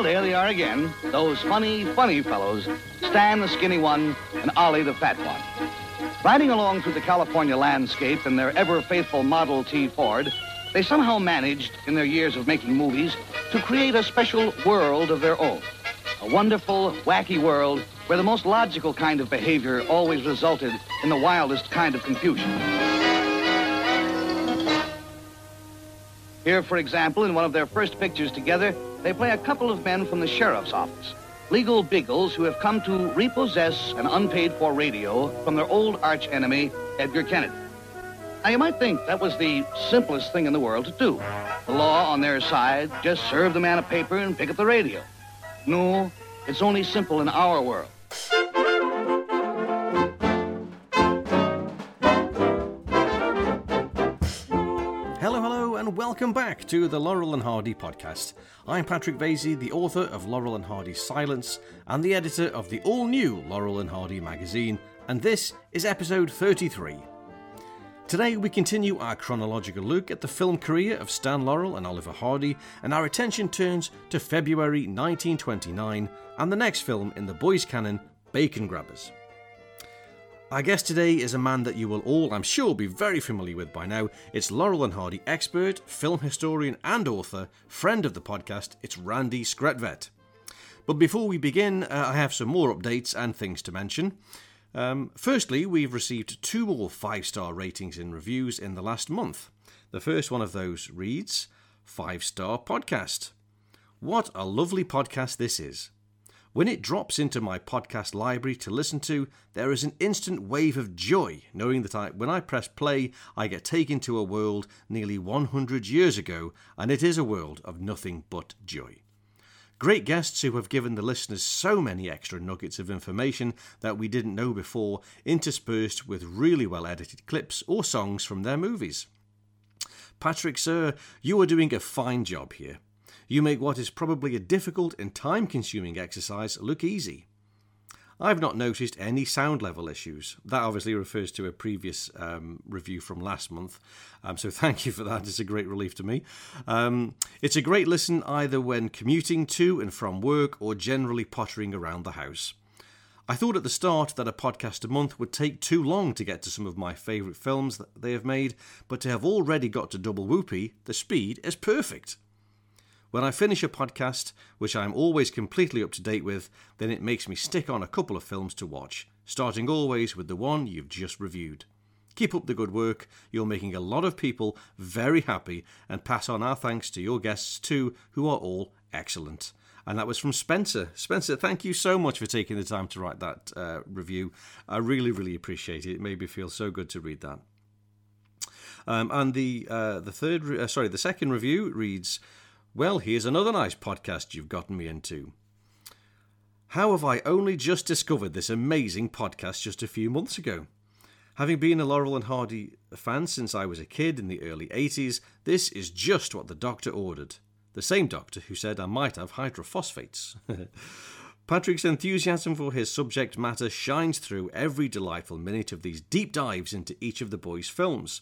Well, there they are again. Those funny, funny fellows. Stan, the skinny one, and Ollie, the fat one. Riding along through the California landscape in their ever faithful Model T Ford, they somehow managed, in their years of making movies, to create a special world of their own. A wonderful, wacky world where the most logical kind of behavior always resulted in the wildest kind of confusion. Here, for example, in one of their first pictures together, they play a couple of men from the sheriff's office. Legal beagles who have come to repossess an unpaid for radio from their old arch enemy, Edgar Kennedy. Now, you might think that was the simplest thing in the world to do. The law on their side, just serve the man a paper and pick up the radio. No, it's only simple in our world. Welcome back to the Laurel and Hardy podcast. I'm Patrick Vasey, the author of Laurel and Hardy Silents and the editor of the all new Laurel and Hardy magazine, and this is episode 33. Today, we continue our chronological look at the film career of Stan Laurel and Oliver Hardy, and our attention turns to February 1929 and the next film in the boys' canon, Bacon Grabbers. Our guest today is a man that you will all, I'm sure, be very familiar with by now. It's Laurel and Hardy expert, film historian, and author, friend of the podcast. It's Randy Skretvedt. But before we begin, uh, I have some more updates and things to mention. Um, firstly, we've received two more five star ratings in reviews in the last month. The first one of those reads Five star podcast. What a lovely podcast this is. When it drops into my podcast library to listen to, there is an instant wave of joy knowing that I, when I press play, I get taken to a world nearly 100 years ago, and it is a world of nothing but joy. Great guests who have given the listeners so many extra nuggets of information that we didn't know before, interspersed with really well edited clips or songs from their movies. Patrick, sir, you are doing a fine job here. You make what is probably a difficult and time consuming exercise look easy. I've not noticed any sound level issues. That obviously refers to a previous um, review from last month. Um, so thank you for that. It's a great relief to me. Um, it's a great listen either when commuting to and from work or generally pottering around the house. I thought at the start that a podcast a month would take too long to get to some of my favourite films that they have made, but to have already got to double whoopee, the speed is perfect. When I finish a podcast, which I am always completely up to date with, then it makes me stick on a couple of films to watch, starting always with the one you've just reviewed. Keep up the good work, you're making a lot of people very happy, and pass on our thanks to your guests too, who are all excellent. And that was from Spencer. Spencer, thank you so much for taking the time to write that uh, review. I really, really appreciate it. It made me feel so good to read that. Um, and the uh, the third, uh, sorry, the second review reads. Well, here's another nice podcast you've gotten me into. How have I only just discovered this amazing podcast just a few months ago? Having been a Laurel and Hardy fan since I was a kid in the early 80s, this is just what the doctor ordered. The same doctor who said I might have hydrophosphates. Patrick's enthusiasm for his subject matter shines through every delightful minute of these deep dives into each of the boys' films.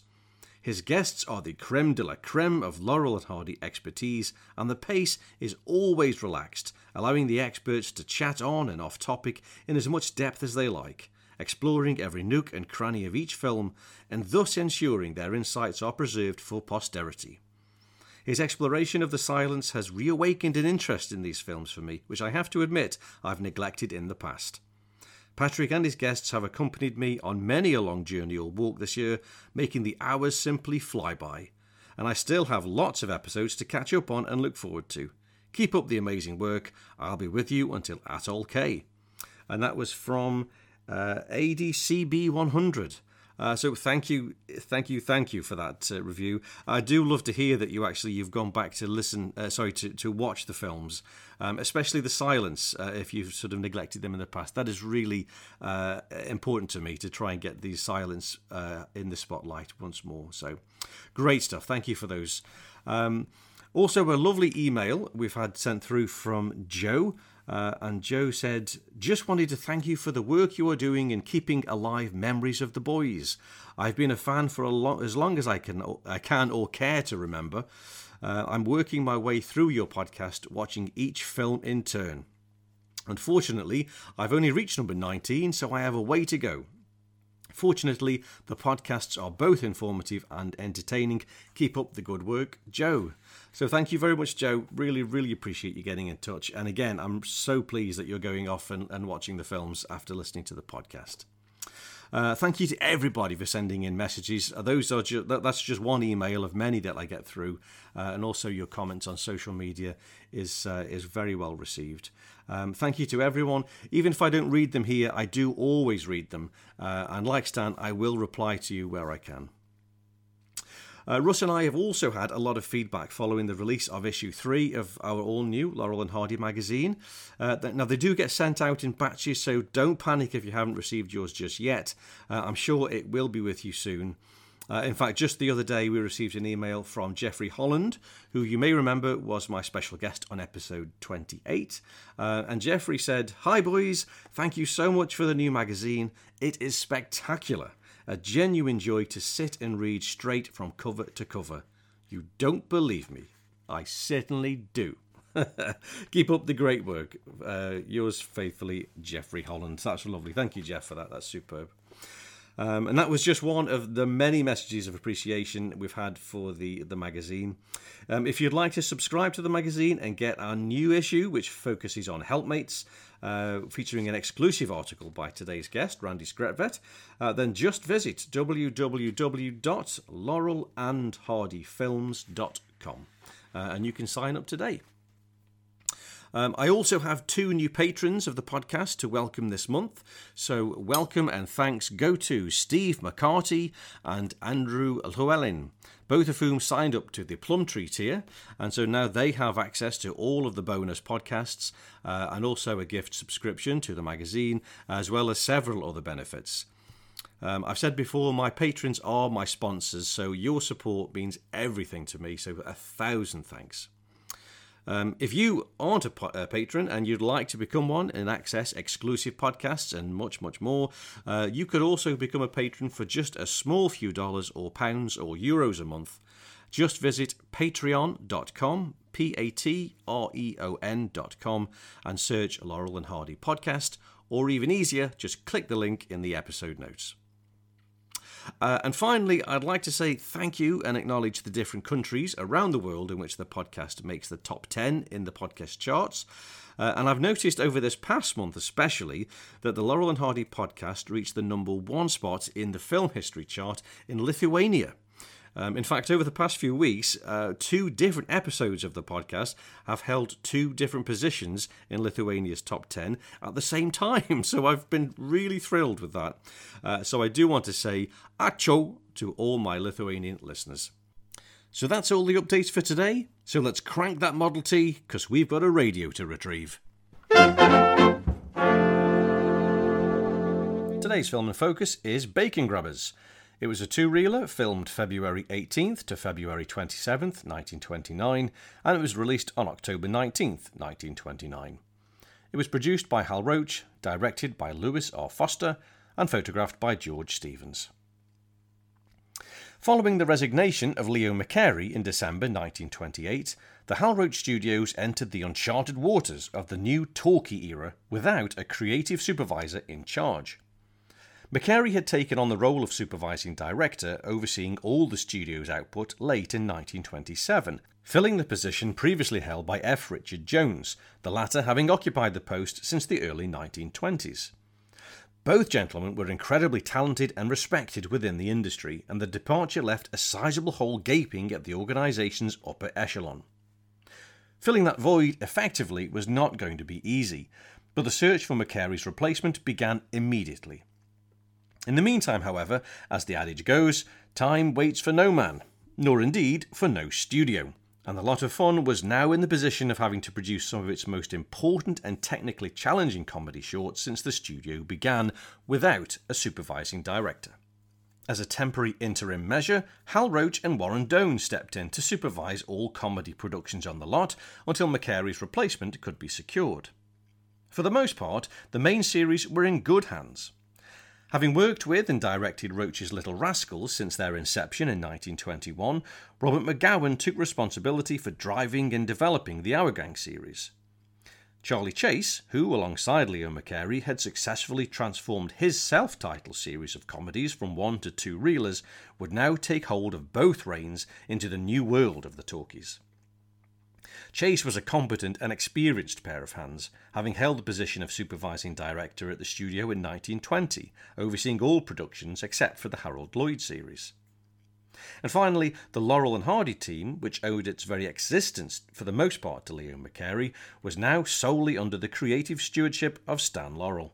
His guests are the creme de la creme of Laurel and Hardy expertise, and the pace is always relaxed, allowing the experts to chat on and off topic in as much depth as they like, exploring every nook and cranny of each film, and thus ensuring their insights are preserved for posterity. His exploration of the silents has reawakened an interest in these films for me, which I have to admit I've neglected in the past. Patrick and his guests have accompanied me on many a long journey or walk this year, making the hours simply fly by. And I still have lots of episodes to catch up on and look forward to. Keep up the amazing work. I'll be with you until Atoll K. And that was from uh, ADCB100. Uh, so thank you, thank you, thank you for that uh, review. I do love to hear that you actually you've gone back to listen, uh, sorry, to, to watch the films, um, especially the silents. Uh, if you've sort of neglected them in the past, that is really uh, important to me to try and get the silents uh, in the spotlight once more. So great stuff. Thank you for those. Um, also, a lovely email we've had sent through from Joe. Uh, and Joe said, Just wanted to thank you for the work you are doing in keeping alive memories of the boys. I've been a fan for a lo- as long as I can, I can or care to remember. Uh, I'm working my way through your podcast, watching each film in turn. Unfortunately, I've only reached number 19, so I have a way to go. Fortunately, the podcasts are both informative and entertaining. Keep up the good work, Joe. So thank you very much, Joe. Really, really appreciate you getting in touch. And again, I'm so pleased that you're going off and, and watching the films after listening to the podcast. Uh, thank you to everybody for sending in messages. Uh, those are ju- that's just one email of many that I get through, uh, and also your comments on social media is uh, is very well received. Um, thank you to everyone. Even if I don't read them here, I do always read them, uh, and like Stan, I will reply to you where I can. Uh, Russ and I have also had a lot of feedback following the release of issue three of our all new Laurel and Hardy magazine. Uh, now, they do get sent out in batches, so don't panic if you haven't received yours just yet. Uh, I'm sure it will be with you soon. Uh, in fact, just the other day, we received an email from Jeffrey Holland, who you may remember was my special guest on episode 28. Uh, and Jeffrey said, Hi, boys. Thank you so much for the new magazine. It is spectacular a genuine joy to sit and read straight from cover to cover. You don't believe me? I certainly do. Keep up the great work. Uh, yours faithfully, Jeffrey Holland. That's lovely. Thank you, Jeff, for that. That's superb. Um, and that was just one of the many messages of appreciation we've had for the, the magazine. Um, if you'd like to subscribe to the magazine and get our new issue, which focuses on helpmates, uh, featuring an exclusive article by today's guest, Randy Skretvedt, uh, then just visit www.laurelandhardyfilms.com uh, and you can sign up today. Um, I also have two new patrons of the podcast to welcome this month. So, welcome and thanks go to Steve McCarty and Andrew Llewellyn, both of whom signed up to the Plumtree tier. And so now they have access to all of the bonus podcasts uh, and also a gift subscription to the magazine, as well as several other benefits. Um, I've said before, my patrons are my sponsors, so your support means everything to me. So, a thousand thanks. Um, if you aren't a, a, patron and you'd like to become one and access exclusive podcasts and much, much more, uh, you could also become a patron for just a small few dollars or pounds or euros a month. Just visit patreon.com, P A T R E O N.com, and search Laurel and Hardy Podcast, or even easier, just click the link in the episode notes. Uh, and finally, I'd like to say thank you and acknowledge the different countries around the world in which the podcast makes the top 10 in the podcast charts. Uh, and I've noticed over this past month, especially, that the Laurel and Hardy podcast reached the number one spot in the film history chart in Lithuania. Um, in fact, over the past few weeks, uh, two different episodes of the podcast have held two different positions in Lithuania's top 10 at the same time. So I've been really thrilled with that. Uh, so I do want to say acho to all my Lithuanian listeners. So that's all the updates for today. So let's crank that Model T because we've got a radio to retrieve. Today's film in focus is Bacon Grabbers. It was a two reeler filmed February 18th to February 27th, 1929, and it was released on October 19th, 1929. It was produced by Hal Roach, directed by Lewis R. Foster, and photographed by George Stevens. Following the resignation of Leo McCarey in December 1928, the Hal Roach Studios entered the uncharted waters of the new talkie era without a creative supervisor in charge. McCarey had taken on the role of supervising director, overseeing all the studio's output late in 1927, filling the position previously held by F. Richard Jones, the latter having occupied the post since the early 1920s. Both gentlemen were incredibly talented and respected within the industry, and the departure left a sizable hole gaping at the organisation's upper echelon. Filling that void effectively was not going to be easy, but the search for McCarey's replacement began immediately. In the meantime, however, as the adage goes, time waits for no man, nor indeed for no studio. And the lot of fun was now in the position of having to produce some of its most important and technically challenging comedy shorts since the studio began, without a supervising director. As a temporary interim measure, Hal Roach and Warren Doan stepped in to supervise all comedy productions on the lot until McCarey's replacement could be secured. For the most part, the main series were in good hands. Having worked with and directed Roach's Little Rascals since their inception in 1921, Robert McGowan took responsibility for driving and developing the Our Gang series. Charlie Chase, who, alongside Leo McCarey, had successfully transformed his self titled series of comedies from one to two reelers, would now take hold of both reins into the new world of the talkies. Chase was a competent and experienced pair of hands, having held the position of supervising director at the studio in 1920, overseeing all productions except for the Harold Lloyd series. And finally, the Laurel and Hardy team, which owed its very existence for the most part to Leo McCarey, was now solely under the creative stewardship of Stan Laurel.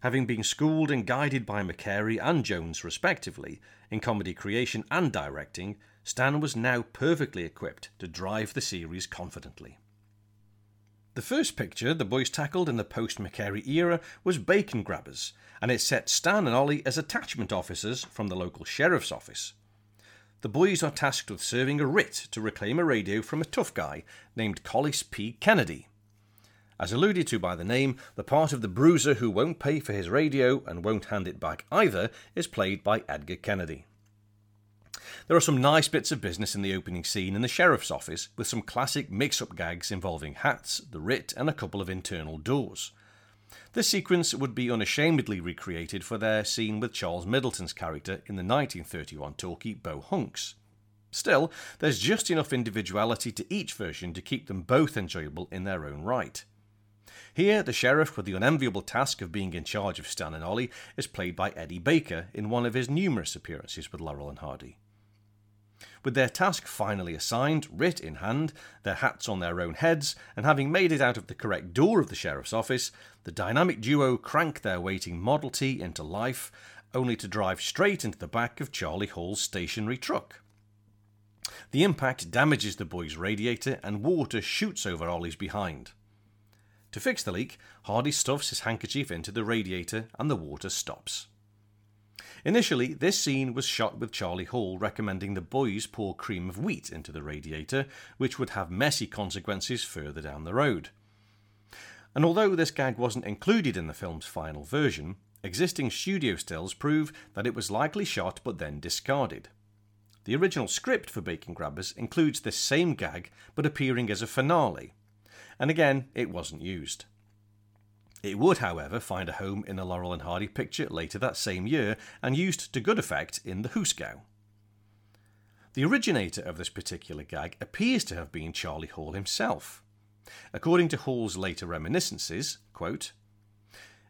Having been schooled and guided by McCarey and Jones respectively in comedy creation and directing, Stan was now perfectly equipped to drive the series confidently. The first picture the boys tackled in the post McCarey era was Bacon Grabbers, and it set Stan and Ollie as attachment officers from the local sheriff's office. The boys are tasked with serving a writ to reclaim a radio from a tough guy named Collis P. Kennedy. As alluded to by the name, the part of the bruiser who won't pay for his radio and won't hand it back either is played by Edgar Kennedy. There are some nice bits of business in the opening scene in the sheriff's office, with some classic mix up gags involving hats, the writ, and a couple of internal doors. This sequence would be unashamedly recreated for their scene with Charles Middleton's character in the 1931 talkie Beau Hunks. Still, there's just enough individuality to each version to keep them both enjoyable in their own right. Here, the sheriff with the unenviable task of being in charge of Stan and Ollie is played by Eddie Baker in one of his numerous appearances with Laurel and Hardy. With their task finally assigned, writ in hand, their hats on their own heads, and having made it out of the correct door of the sheriff's office, the dynamic duo crank their waiting Model T into life, only to drive straight into the back of Charlie Hall's stationary truck. The impact damages the boy's radiator, and water shoots over Ollie's behind. To fix the leak, Hardy stuffs his handkerchief into the radiator, and the water stops. Initially, this scene was shot with Charlie Hall recommending the boys pour cream of wheat into the radiator, which would have messy consequences further down the road. And although this gag wasn't included in the film's final version, existing studio stills prove that it was likely shot but then discarded. The original script for Bacon Grabbers includes this same gag but appearing as a finale, and again, it wasn't used. It would, however, find a home in a Laurel and Hardy picture later that same year and used to good effect in the Hoose-Gow. The originator of this particular gag appears to have been Charlie Hall himself. According to Hall's later reminiscences, quote,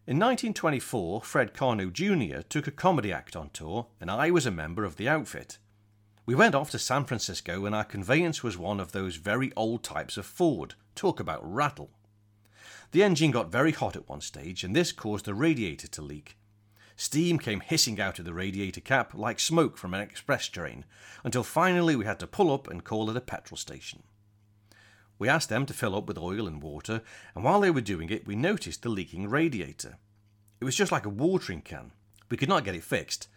in 1924, Fred Karno Jr. took a comedy act on tour, and I was a member of the outfit. We went off to San Francisco, and our conveyance was one of those very old types of Ford. Talk about rattle. The engine got very hot at one stage, and this caused the radiator to leak. Steam came hissing out of the radiator cap like smoke from an express train, until finally we had to pull up and call at a petrol station. We asked them to fill up with oil and water, and while they were doing it, we noticed the leaking radiator. It was just like a watering can. We could not get it fixed.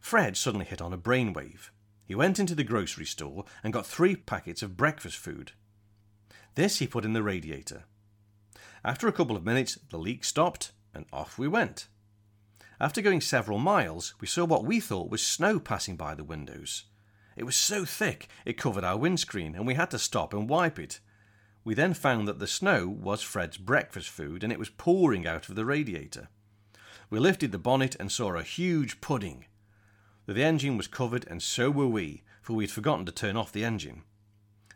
Fred suddenly hit on a brainwave. He went into the grocery store and got three packets of breakfast food. This he put in the radiator. After a couple of minutes, the leak stopped, and off we went. After going several miles, we saw what we thought was snow passing by the windows. It was so thick it covered our windscreen, and we had to stop and wipe it. We then found that the snow was Fred's breakfast food, and it was pouring out of the radiator. We lifted the bonnet and saw a huge pudding. The engine was covered, and so were we, for we had forgotten to turn off the engine.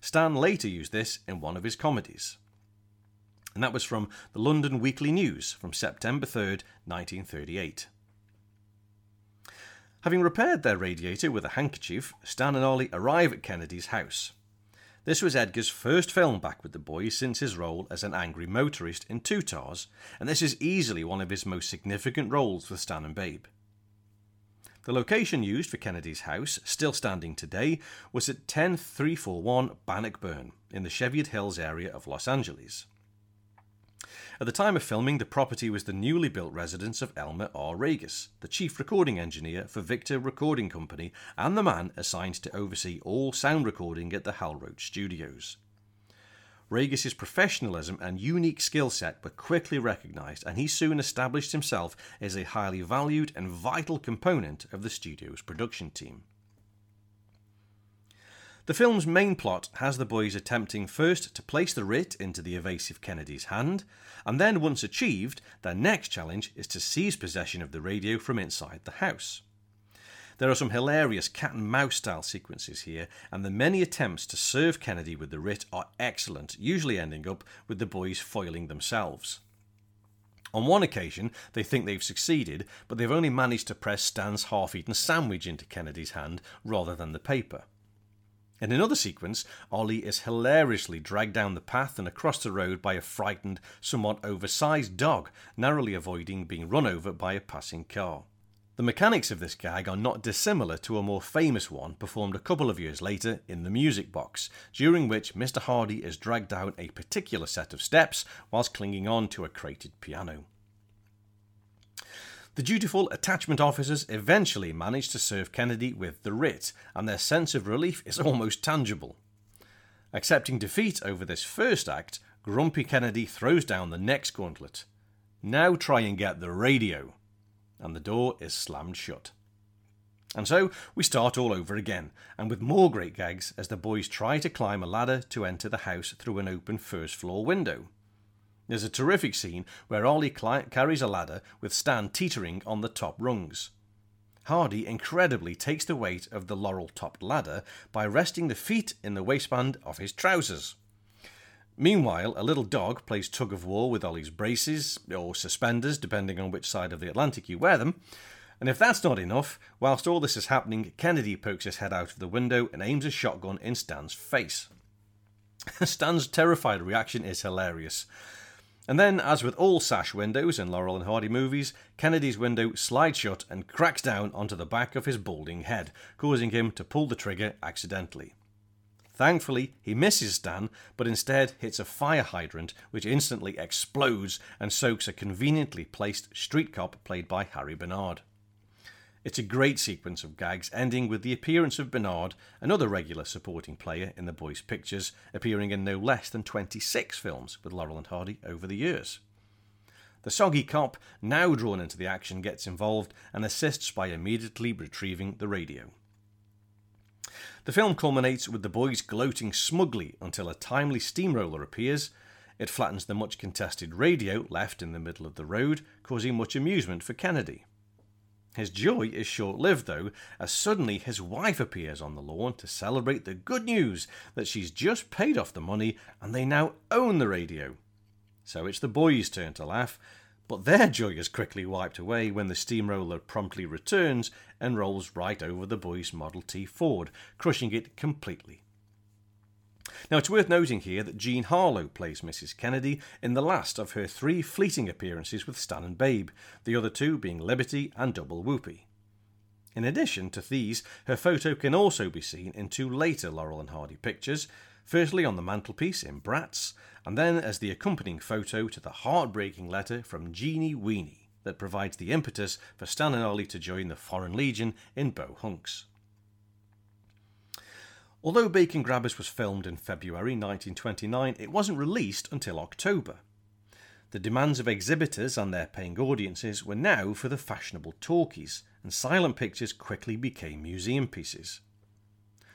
Stan later used this in one of his comedies and that was from the London Weekly News from September 3rd, 1938. Having repaired their radiator with a handkerchief, Stan and Ollie arrive at Kennedy's house. This was Edgar's first film back with the boys since his role as an angry motorist in Two Tars, and this is easily one of his most significant roles with Stan and Babe. The location used for Kennedy's house, still standing today, was at 10341 Bannockburn in the Cheviot Hills area of Los Angeles. At the time of filming, the property was the newly built residence of Elmer R. Raguse, the chief recording engineer for Victor Recording Company and the man assigned to oversee all sound recording at the Hal Roach Studios. Raguse' professionalism and unique skill set were quickly recognised, and he soon established himself as a highly valued and vital component of the studio's production team. The film's main plot has the boys attempting first to place the writ into the evasive Kennedy's hand, and then, once achieved, their next challenge is to seize possession of the radio from inside the house. There are some hilarious cat and mouse style sequences here, and the many attempts to serve Kennedy with the writ are excellent, usually ending up with the boys foiling themselves. On one occasion, they think they've succeeded, but they've only managed to press Stan's half eaten sandwich into Kennedy's hand rather than the paper. In another sequence, Ollie is hilariously dragged down the path and across the road by a frightened, somewhat oversized dog, narrowly avoiding being run over by a passing car. The mechanics of this gag are not dissimilar to a more famous one performed a couple of years later in The Music Box, during which Mr. Hardy is dragged down a particular set of steps whilst clinging on to a crated piano. The dutiful attachment officers eventually manage to serve Kennedy with the writ, and their sense of relief is almost tangible. Accepting defeat over this first act, Grumpy Kennedy throws down the next gauntlet. Now try and get the radio and the door is slammed shut. And so we start all over again, and with more great gags as the boys try to climb a ladder to enter the house through an open first floor window. There's a terrific scene where Ollie carries a ladder with Stan teetering on the top rungs. Hardy incredibly takes the weight of the laurel topped ladder by resting the feet in the waistband of his trousers. Meanwhile, a little dog plays tug of war with Ollie's braces, or suspenders, depending on which side of the Atlantic you wear them. And if that's not enough, whilst all this is happening, Kennedy pokes his head out of the window and aims a shotgun in Stan's face. Stan's terrified reaction is hilarious. And then, as with all sash windows in Laurel and Hardy movies, Kennedy's window slides shut and cracks down onto the back of his balding head, causing him to pull the trigger accidentally. Thankfully, he misses Stan, but instead hits a fire hydrant, which instantly explodes and soaks a conveniently placed street cop played by Harry Bernard. It's a great sequence of gags, ending with the appearance of Bernard, another regular supporting player in the boys' pictures, appearing in no less than 26 films with Laurel and Hardy over the years. The soggy cop, now drawn into the action, gets involved and assists by immediately retrieving the radio. The film culminates with the boys gloating smugly until a timely steamroller appears. It flattens the much contested radio left in the middle of the road, causing much amusement for Kennedy. His joy is short lived, though, as suddenly his wife appears on the lawn to celebrate the good news that she's just paid off the money and they now own the radio. So it's the boys' turn to laugh, but their joy is quickly wiped away when the steamroller promptly returns and rolls right over the boys' Model T Ford, crushing it completely. Now, it's worth noting here that Jean Harlow plays Mrs. Kennedy in the last of her three fleeting appearances with Stan and Babe, the other two being Liberty and Double Whoopee. In addition to these, her photo can also be seen in two later Laurel and Hardy pictures, firstly on the mantelpiece in Brats, and then as the accompanying photo to the heartbreaking letter from Jeannie Weenie that provides the impetus for Stan and Ollie to join the Foreign Legion in Beau Hunks. Although Bacon Grabbers was filmed in February 1929, it wasn't released until October. The demands of exhibitors and their paying audiences were now for the fashionable talkies, and silent pictures quickly became museum pieces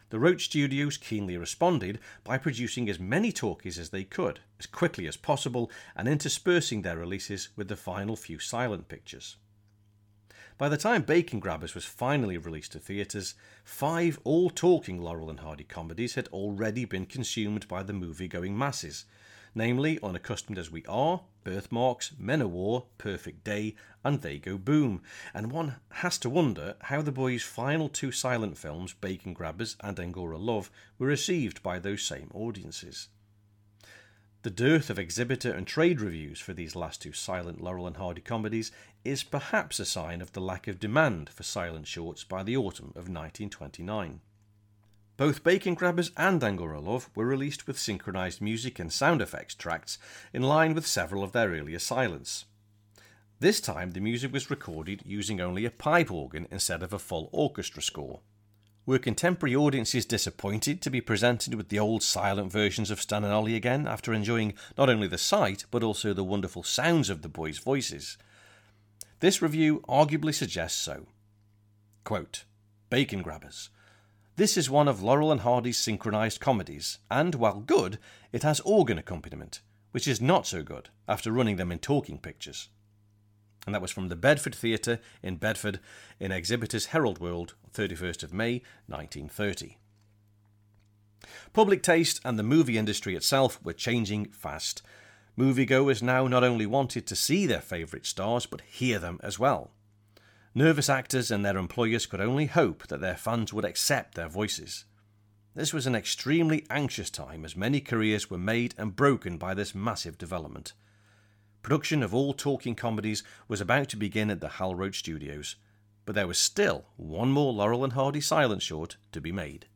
the Roach Studios keenly responded by producing as many talkies as they could, as quickly as possible, and interspersing their releases with the final few silent pictures. By the time Bacon Grabbers was finally released to theatres, five all talking Laurel and Hardy comedies had already been consumed by the movie going masses, namely Unaccustomed as We Are, Birthmarks, Men o' War, Perfect Day, and They Go Boom. And one has to wonder how the boys' final two silent films, Bacon Grabbers and Angora Love, were received by those same audiences. The dearth of exhibitor and trade reviews for these last two silent Laurel and Hardy comedies is perhaps a sign of the lack of demand for silent shorts by the autumn of 1929. Both Bacon Grabbers and Angora Love were released with synchronized music and sound effects tracks in line with several of their earlier silents. This time the music was recorded using only a pipe organ instead of a full orchestra score. Were contemporary audiences disappointed to be presented with the old silent versions of Stan and Ollie again after enjoying not only the sight but also the wonderful sounds of the boys' voices? This review arguably suggests so. Quote, Bacon Grabbers. This is one of Laurel and Hardy's synchronized comedies, and while good, it has organ accompaniment, which is not so good after running them in talking pictures and that was from the Bedford Theatre in Bedford in Exhibitors Herald World, 31st of May 1930. Public taste and the movie industry itself were changing fast. Moviegoers now not only wanted to see their favourite stars, but hear them as well. Nervous actors and their employers could only hope that their fans would accept their voices. This was an extremely anxious time as many careers were made and broken by this massive development. Production of all talking comedies was about to begin at the Hal Roach Studios, but there was still one more Laurel and Hardy silent short to be made.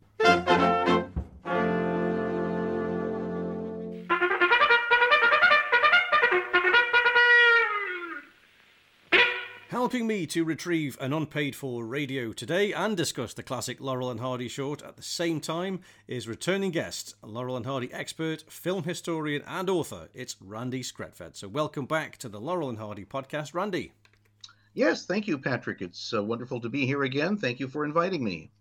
Helping me to retrieve an unpaid for radio today and discuss the classic Laurel and Hardy short at the same time is returning guest, Laurel and Hardy expert, film historian, and author. It's Randy Skretvedt. So, welcome back to the Laurel and Hardy podcast, Randy. Yes, thank you, Patrick. It's uh, wonderful to be here again. Thank you for inviting me.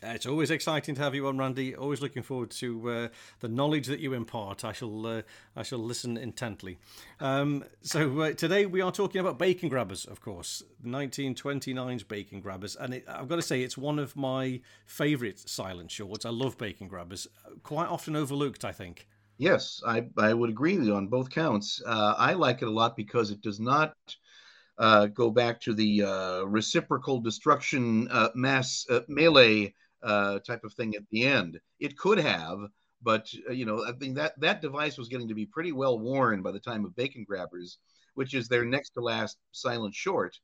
Uh, it's always exciting to have you on, Randy. Always looking forward to uh, the knowledge that you impart. I shall, uh, I shall listen intently. Um, so uh, today we are talking about Bacon Grabbers, of course, 1929's Bacon Grabbers, and it, I've got to say it's one of my favourite silent shorts. I love Bacon Grabbers. Quite often overlooked, I think. Yes, I, I would agree with you on both counts. Uh, I like it a lot because it does not. Uh, go back to the reciprocal destruction mass melee uh, type of thing at the end. It could have, but uh, you know, I think that that device was getting to be pretty well worn by the time of Bacon Grabbers, which is their next to last silent short.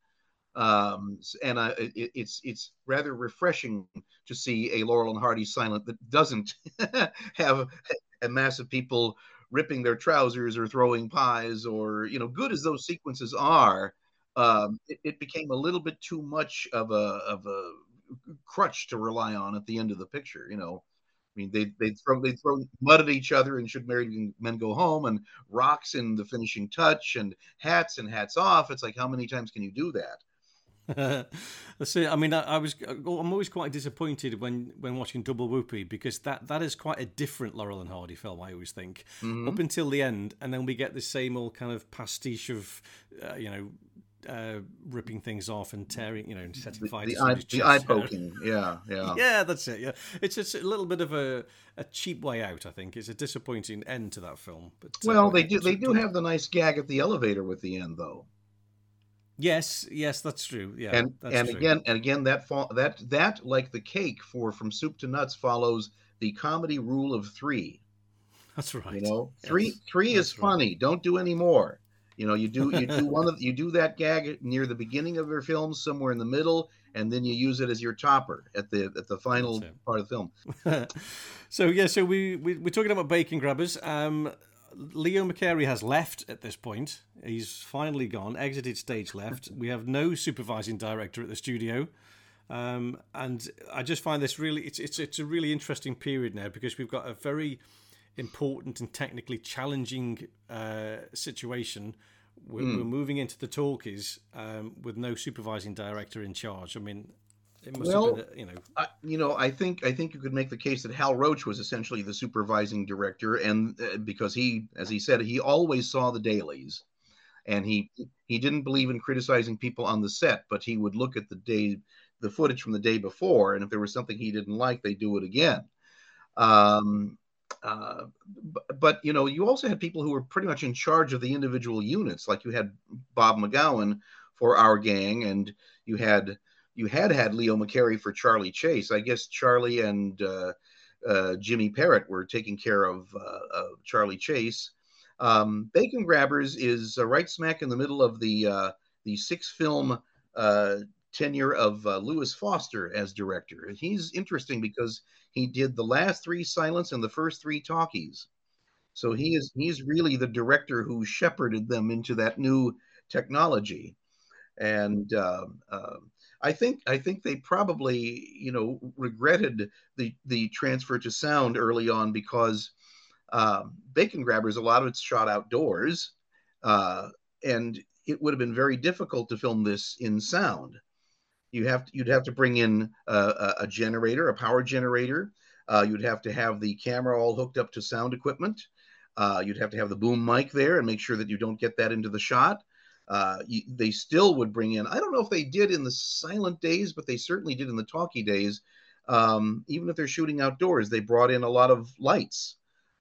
Um, and uh, it, it's it's rather refreshing to see a Laurel and Hardy silent that doesn't have a mass of people ripping their trousers or throwing pies or you know, good as those sequences are. Um, it, it, became a little bit too much of a of a crutch to rely on at the end of the picture. You know, I mean, they they throw they throw mud at each other and should married men go home and rocks in the finishing touch and hats and hats off. It's like how many times can you do that? That's it. I mean, I, I, was I'm always quite disappointed when when watching Double Whoopee because that that is quite a different Laurel and Hardy film. I always think mm-hmm. up until the end, and then we get the same old kind of pastiche of uh, you know uh, ripping things off and tearing, you know, setting fire the, the, eye, the eye poking. Yeah, yeah, yeah. That's it. Yeah, it's just a little bit of a, a cheap way out. I think it's a disappointing end to that film. But uh, well, uh, they do they do have the nice gag at the elevator with the end, though. Yes, yes, that's true. Yeah, and and true. again and again that that that like the cake for from soup to nuts follows the comedy rule of three. That's right. You know, three yes, three is funny. Right. Don't do any more. You know, you do you do one of you do that gag near the beginning of your film, somewhere in the middle, and then you use it as your topper at the at the final part of the film. so yeah, so we, we we're talking about bacon grabbers. Um, Leo McCarey has left at this point. He's finally gone, exited stage left. We have no supervising director at the studio. Um, and I just find this really it's it's it's a really interesting period now because we've got a very important and technically challenging uh, situation. We're, mm. we're, moving into the talkies um, with no supervising director in charge. I mean, it must well, have been, you know, I, you know, I think I think you could make the case that Hal Roach was essentially the supervising director, and uh, because he, as he said, he always saw the dailies, and he he didn't believe in criticizing people on the set, but he would look at the day, the footage from the day before, and if there was something he didn't like, they do it again. Um, uh, but you know, you also had people who were pretty much in charge of the individual units. Like you had Bob McGowan for our gang, and you had you had had Leo McCarey for Charlie Chase. I guess Charlie and uh, uh, Jimmy Parrott were taking care of, uh, of Charlie Chase. Um, Bacon Grabbers is uh, right smack in the middle of the the six film tenure of uh, Lewis Foster as director. He's interesting because he did the last three silents and the first three talkies. So he is he's really the director who shepherded them into that new technology. And uh, uh, I think I think they probably you know regretted the the transfer to sound early on because um, Bacon Grabbers a lot of it's shot outdoors, uh, and it would have been very difficult to film this in sound. You have to, you'd have to bring in a, a generator, a power generator. Uh, you'd have to have the camera all hooked up to sound equipment. Uh, you'd have to have the boom mic there and make sure that you don't get that into the shot. Uh, you, they still would bring in, I don't know if they did in the silent days, but they certainly did in the talkie days. Um, even if they're shooting outdoors, they brought in a lot of lights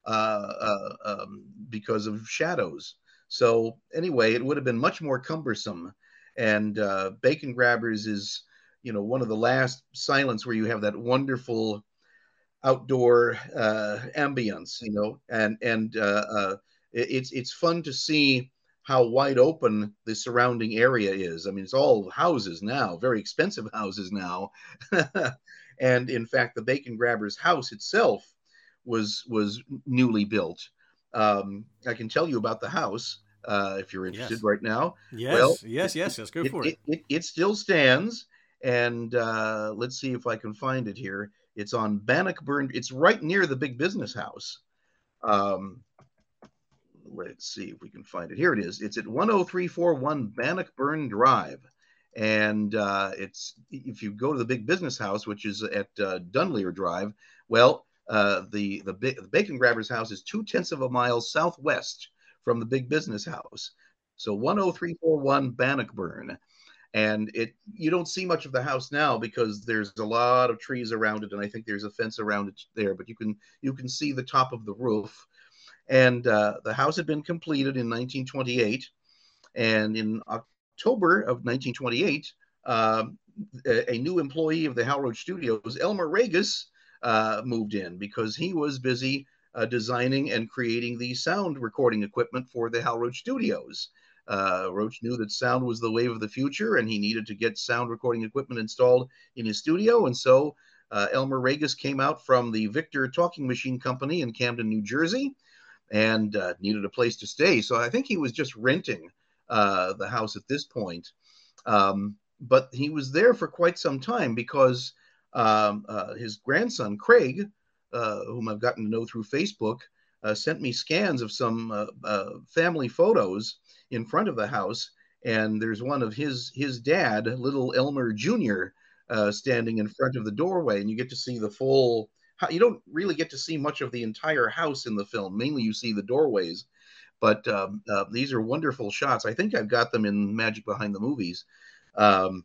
uh, uh, um, because of shadows. So, anyway, it would have been much more cumbersome. And uh, Bacon Grabbers is, you know, one of the last silents where you have that wonderful outdoor uh, ambience, you know, and and uh, uh, it's it's fun to see how wide open the surrounding area is. I mean, it's all houses now, very expensive houses now, and in fact, the Bacon Grabbers house itself was was newly built. Um, I can tell you about the house uh, if you're interested Yes. right now. Yes, Well, yes, yes, yes. Go for it. It, it, it still stands, and uh, let's see if I can find it here. It's on Bannockburn. It's right near the big business house. Um, let's see if we can find it. Here it is. It's at 10341 Bannockburn Drive. And uh, it's if you go to the big business house, which is at uh, Dunleer Drive, well, uh, the the, the Bacon Grabbers house is two tenths of a mile southwest from the big business house. So 10341 Bannockburn. And it you don't see much of the house now because there's a lot of trees around it, and I think there's a fence around it there. But you can you can see the top of the roof. And uh, the house had been completed in 1928, and in October of 1928, um, a, a new employee of the Hal Roach Studios, Elmer Raguse, uh, moved in because he was busy uh, designing and creating the sound recording equipment for the Hal Roach Studios. Uh, Roach knew that sound was the wave of the future, and he needed to get sound recording equipment installed in his studio. And so uh, Elmer Raguse came out from the Victor Talking Machine Company in Camden, New Jersey, and uh, needed a place to stay. So I think he was just renting uh, the house at this point. Um, but he was there for quite some time because um, uh, his grandson, Craig, whom I've gotten to know through Facebook, uh, sent me scans of some uh, uh, family photos in front of the house. And there's one of his his dad, little Elmer Jr., uh, standing in front of the doorway, and you get to see the full. You don't really get to see much of the entire house in the film. Mainly, you see the doorways, but um, uh, these are wonderful shots. I think I've got them in Magic Behind the Movies. Um,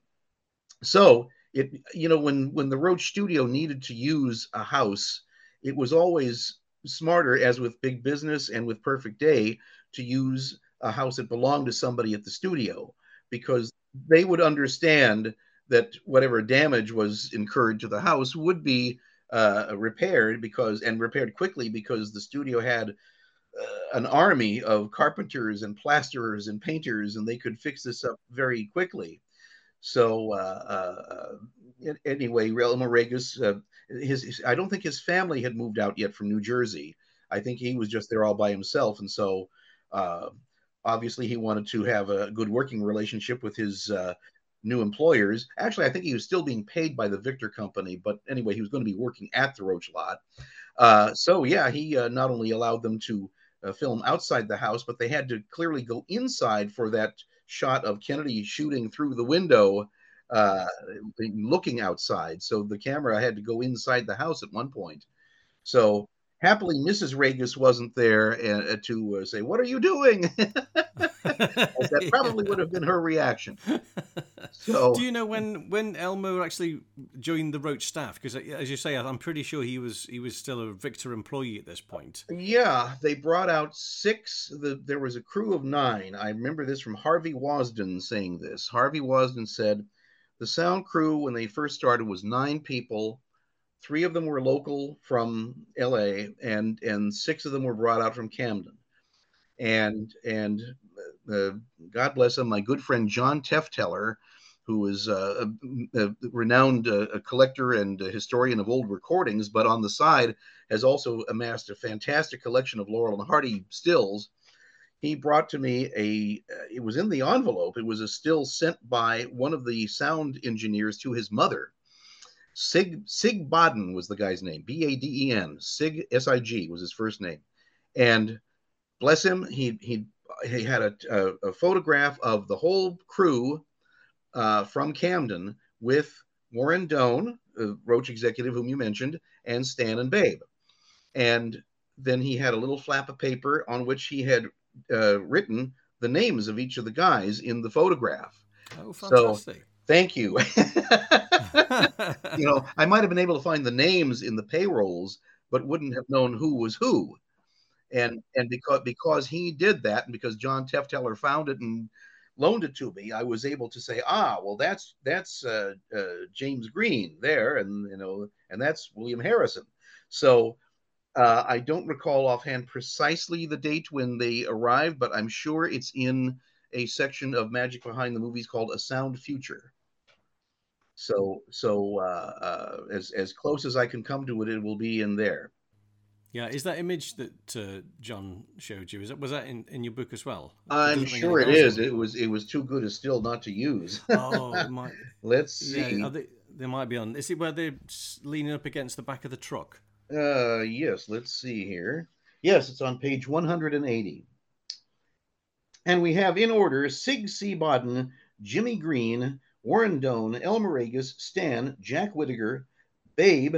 so it, you know, when when the Roach Studio needed to use a house, it was always smarter, as with Big Business and with Perfect Day, to use a house that belonged to somebody at the studio because they would understand that whatever damage was incurred to the house would be uh, repaired because and repaired quickly because the studio had uh, an army of carpenters and plasterers and painters and they could fix this up very quickly. So uh, uh, anyway, Elmer Raguse, uh, his, his I don't think his family had moved out yet from New Jersey. I think he was just there all by himself, and so uh, obviously he wanted to have a good working relationship with his uh, new employers. Actually, I think he was still being paid by the Victor Company, but anyway, he was going to be working at the Roach lot. Uh, so yeah, he uh, not only allowed them to uh, film outside the house, but they had to clearly go inside for that shot of Kennedy shooting through the window, uh, looking outside. So the camera had to go inside the house at one point. So happily, Mrs. Raguse wasn't there uh, to uh, say, "What are you doing?" that probably would have been her reaction. So Do you know when when Elmo actually joined the Roach staff? Because as you say, I'm pretty sure he was he was still a Victor employee at this point. Yeah, they brought out six. The, there was a crew of nine. I remember this from Harvey Wasden saying this. Harvey Wasden said the sound crew, when they first started, was nine people. Three of them were local from LA, and and six of them were brought out from Camden. And and uh, God bless him, my good friend John Tefteller, who is uh, a, a renowned uh, a collector and historian of old recordings, but on the side has also amassed a fantastic collection of Laurel and Hardy stills. He brought to me a. Uh, it was in the envelope. It was a still sent by one of the sound engineers to his mother. Sig Sig Baden was the guy's name. B A D E N. Sig S I G was his first name, and bless him, he he he had a, a, a photograph of the whole crew uh, from Camden with Warren Doan, the Roach executive whom you mentioned, and Stan and Babe. And then he had a little flap of paper on which he had uh, written the names of each of the guys in the photograph. Oh, fantastic. So, thank you. you know, I might have been able to find the names in the payrolls, but wouldn't have known who was who. And and because because he did that, and because John Tefteller found it and loaned it to me, I was able to say, ah, well, that's that's uh, uh, James Green there, and you know, and that's William Harrison. So uh, I don't recall offhand precisely the date when they arrived, but I'm sure it's in a section of Magic Behind the Movies called A Sound Future. So so uh, uh, as as close as I can come to it, it will be in there. Yeah, is that image that uh, John showed you? Is it was that in, in your book as well? I'm sure it is. It was it was too good a still not to use. oh, might. Let's see. Yeah, they, they might be on. Is it where they're leaning up against the back of the truck? Uh, yes. Let's see here. Yes, it's on page 180. And we have in order Sig C. Baden, Jimmy Green, Warren Doane, Elmer Raguse, Stan, Jack Whittaker, Babe,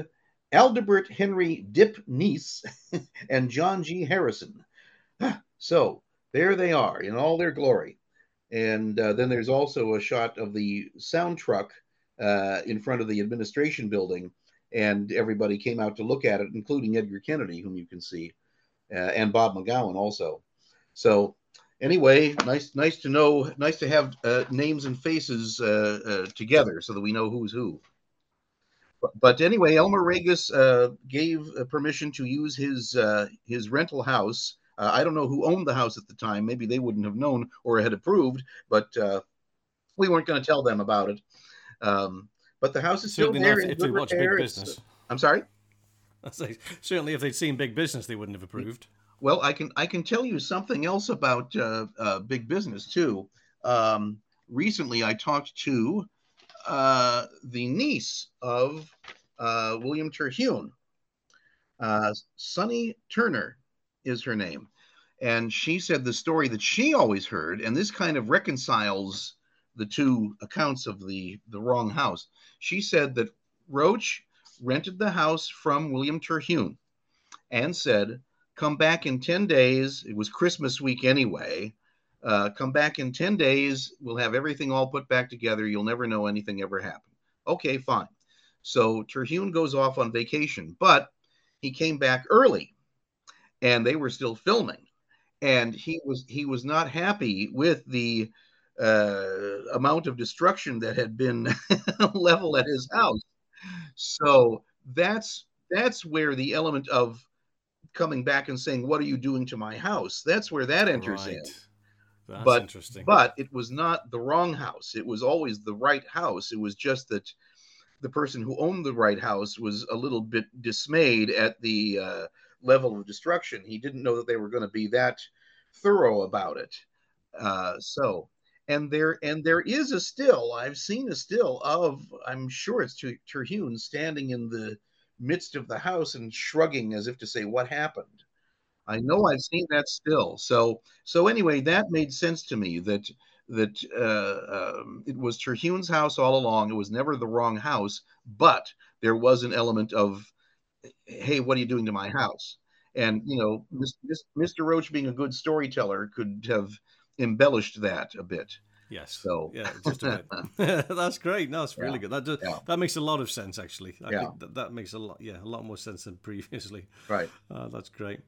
Aldebert Henry Dip Neese, and John G. Harrison. So there they are in all their glory. And uh, then there's also a shot of the sound truck uh, in front of the administration building, and everybody came out to look at it, including Edgar Kennedy, whom you can see, uh, and Bob McGowan also. So anyway, nice, nice to know, nice to have uh, names and faces uh, uh, together so that we know who's who. But, anyway, Elmer Raguse uh, gave uh, permission to use his his rental house. I don't know who owned the house at the time. Maybe they wouldn't have known or had approved, but we weren't going to tell them about it. Um, but the house is certainly still there. Not, if they watch big business. I'm sorry. Say, certainly, if they'd seen big business, they wouldn't have approved. Well, I can I can tell you something else about uh, big business too. Um, recently, I talked to uh, the niece of uh, William Terhune. Uh, Sunny Turner is her name. And she said the story that she always heard, and this kind of reconciles the two accounts of the, the wrong house. She said that Roach rented the house from William Terhune and said, Come back in 10 days. It was Christmas week anyway. Uh, come back in 10 days. We'll have everything all put back together. You'll never know anything ever happened. Okay, fine. So Terhune goes off on vacation, but he came back early and they were still filming. And he was he was not happy with the uh, amount of destruction that had been leveled at his house. So that's that's where the element of coming back and saying, "What are you doing to my house?" That's where that enters right. in. That's but, interesting. But it was not the wrong house. It was always the right house. It was just that the person who owned the right house was a little bit dismayed at the uh, level of destruction. He didn't know that they were going to be that thorough about it. Uh, so, and there and there is a still. I've seen a still of. I'm sure it's Terhune standing in the midst of the house and shrugging as if to say, "What happened?" I know I've seen that still. So so anyway, that made sense to me that that uh, um, it was Terhune's house all along. It was never the wrong house, but there was an element of, hey, what are you doing to my house? And you know, Mr. Roach, being a good storyteller, could have embellished that a bit. Yes. So yeah, just a bit. that's great. No, that's really yeah. good. That does, yeah. that makes a lot of sense actually. I yeah. That, that, makes a lot yeah a lot more sense than previously. Right. Uh, that's great.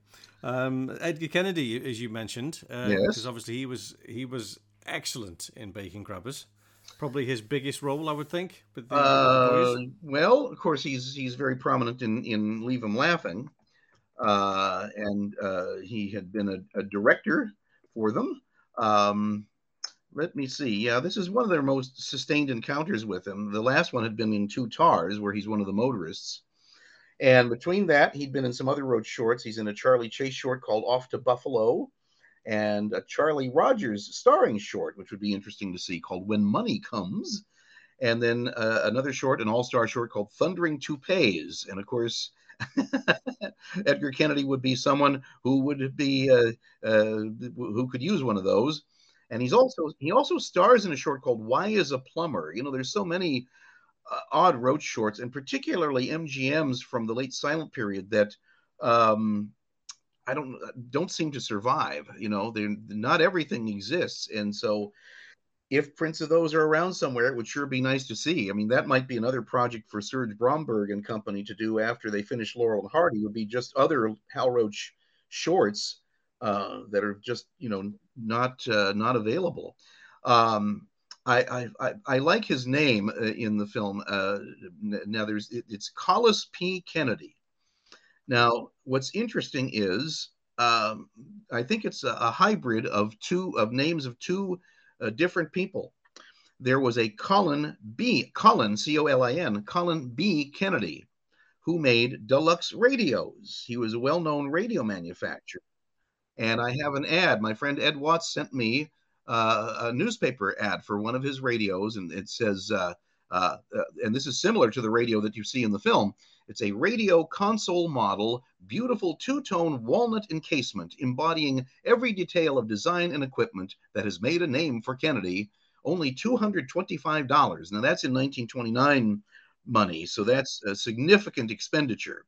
Um, Edgar Kennedy, as you mentioned, uh, yes. because obviously he was he was excellent in Bacon Grabbers. Probably his biggest role, I would think. With the, uh, well, of course, he's he's very prominent in in Leave 'Em Laughing, uh, and uh, he had been a, a director for them. Um, let me see. Yeah, this is one of their most sustained encounters with him. The last one had been in Two Tars, where he's one of the motorists. And between that, he'd been in some other road shorts. He's in a Charlie Chase short called Off to Buffalo. and a Charlie Rogers starring short, which would be interesting to see, called When Money Comes. And then uh, another short, an all star short called Thundering Toupees. And of course, Edgar Kennedy would be someone who would be uh, uh, who could use one of those. And he's also he also stars in a short called Why Is a Plumber. You know, there's so many uh, odd Roach shorts, and particularly MGMs from the late silent period that um, I don't don't seem to survive. You know, they're not everything exists, and so if prints of those are around somewhere, it would sure be nice to see. I mean, that might be another project for Serge Bromberg and company to do after they finish Laurel and Hardy. Would be just other Hal Roach shorts uh, that are just you know not uh, not available. Um, I, I, I like his name uh, in the film. Uh, now there's it, it's Collis P. Kennedy. Now what's interesting is um, I think it's a, a, hybrid of two of names of two uh, different people. There was a Colin B. Colin C O L I N Colin B. Kennedy, who made deluxe radios. He was a well-known radio manufacturer. And I have an ad. My friend Ed Watts sent me uh, a newspaper ad for one of his radios, and it says, uh, uh, uh, and this is similar to the radio that you see in the film. It's a radio console model, beautiful two tone walnut encasement embodying every detail of design and equipment that has made a name for Kennedy. Only $225. Now, that's in 1929 money, so that's a significant expenditure.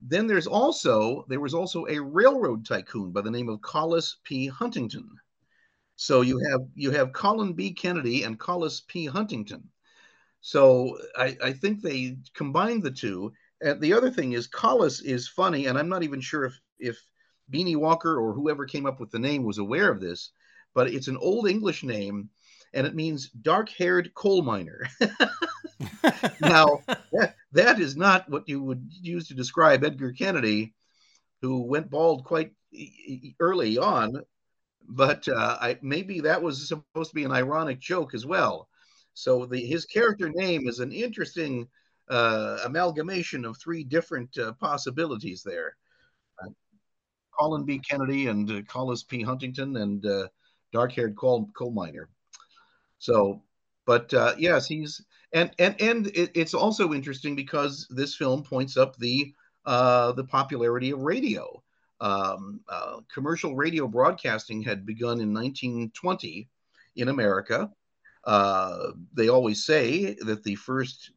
Then there's also there was also a railroad tycoon by the name of Collis P. Huntington. So you have you have Colin B. Kennedy and Collis P. Huntington. So I, I think they combined the two. And the other thing is Collis is funny, and I'm not even sure if if Beanie Walker or whoever came up with the name was aware of this, but it's an old English name, and it means dark-haired coal miner. now that, that is not what you would use to describe Edgar Kennedy, who went bald quite early on but uh, I, maybe that was supposed to be an ironic joke as well. So the his character name is an interesting uh, amalgamation of three different uh, possibilities there. Uh, Colin B. Kennedy and uh, Collis P. Huntington and uh, dark-haired coal, coal miner. So, but uh, yes, he's and and and it, it's also interesting because this film points up the the popularity of radio um, uh, commercial radio broadcasting had begun in 1920 in America. Uh, they always say that the first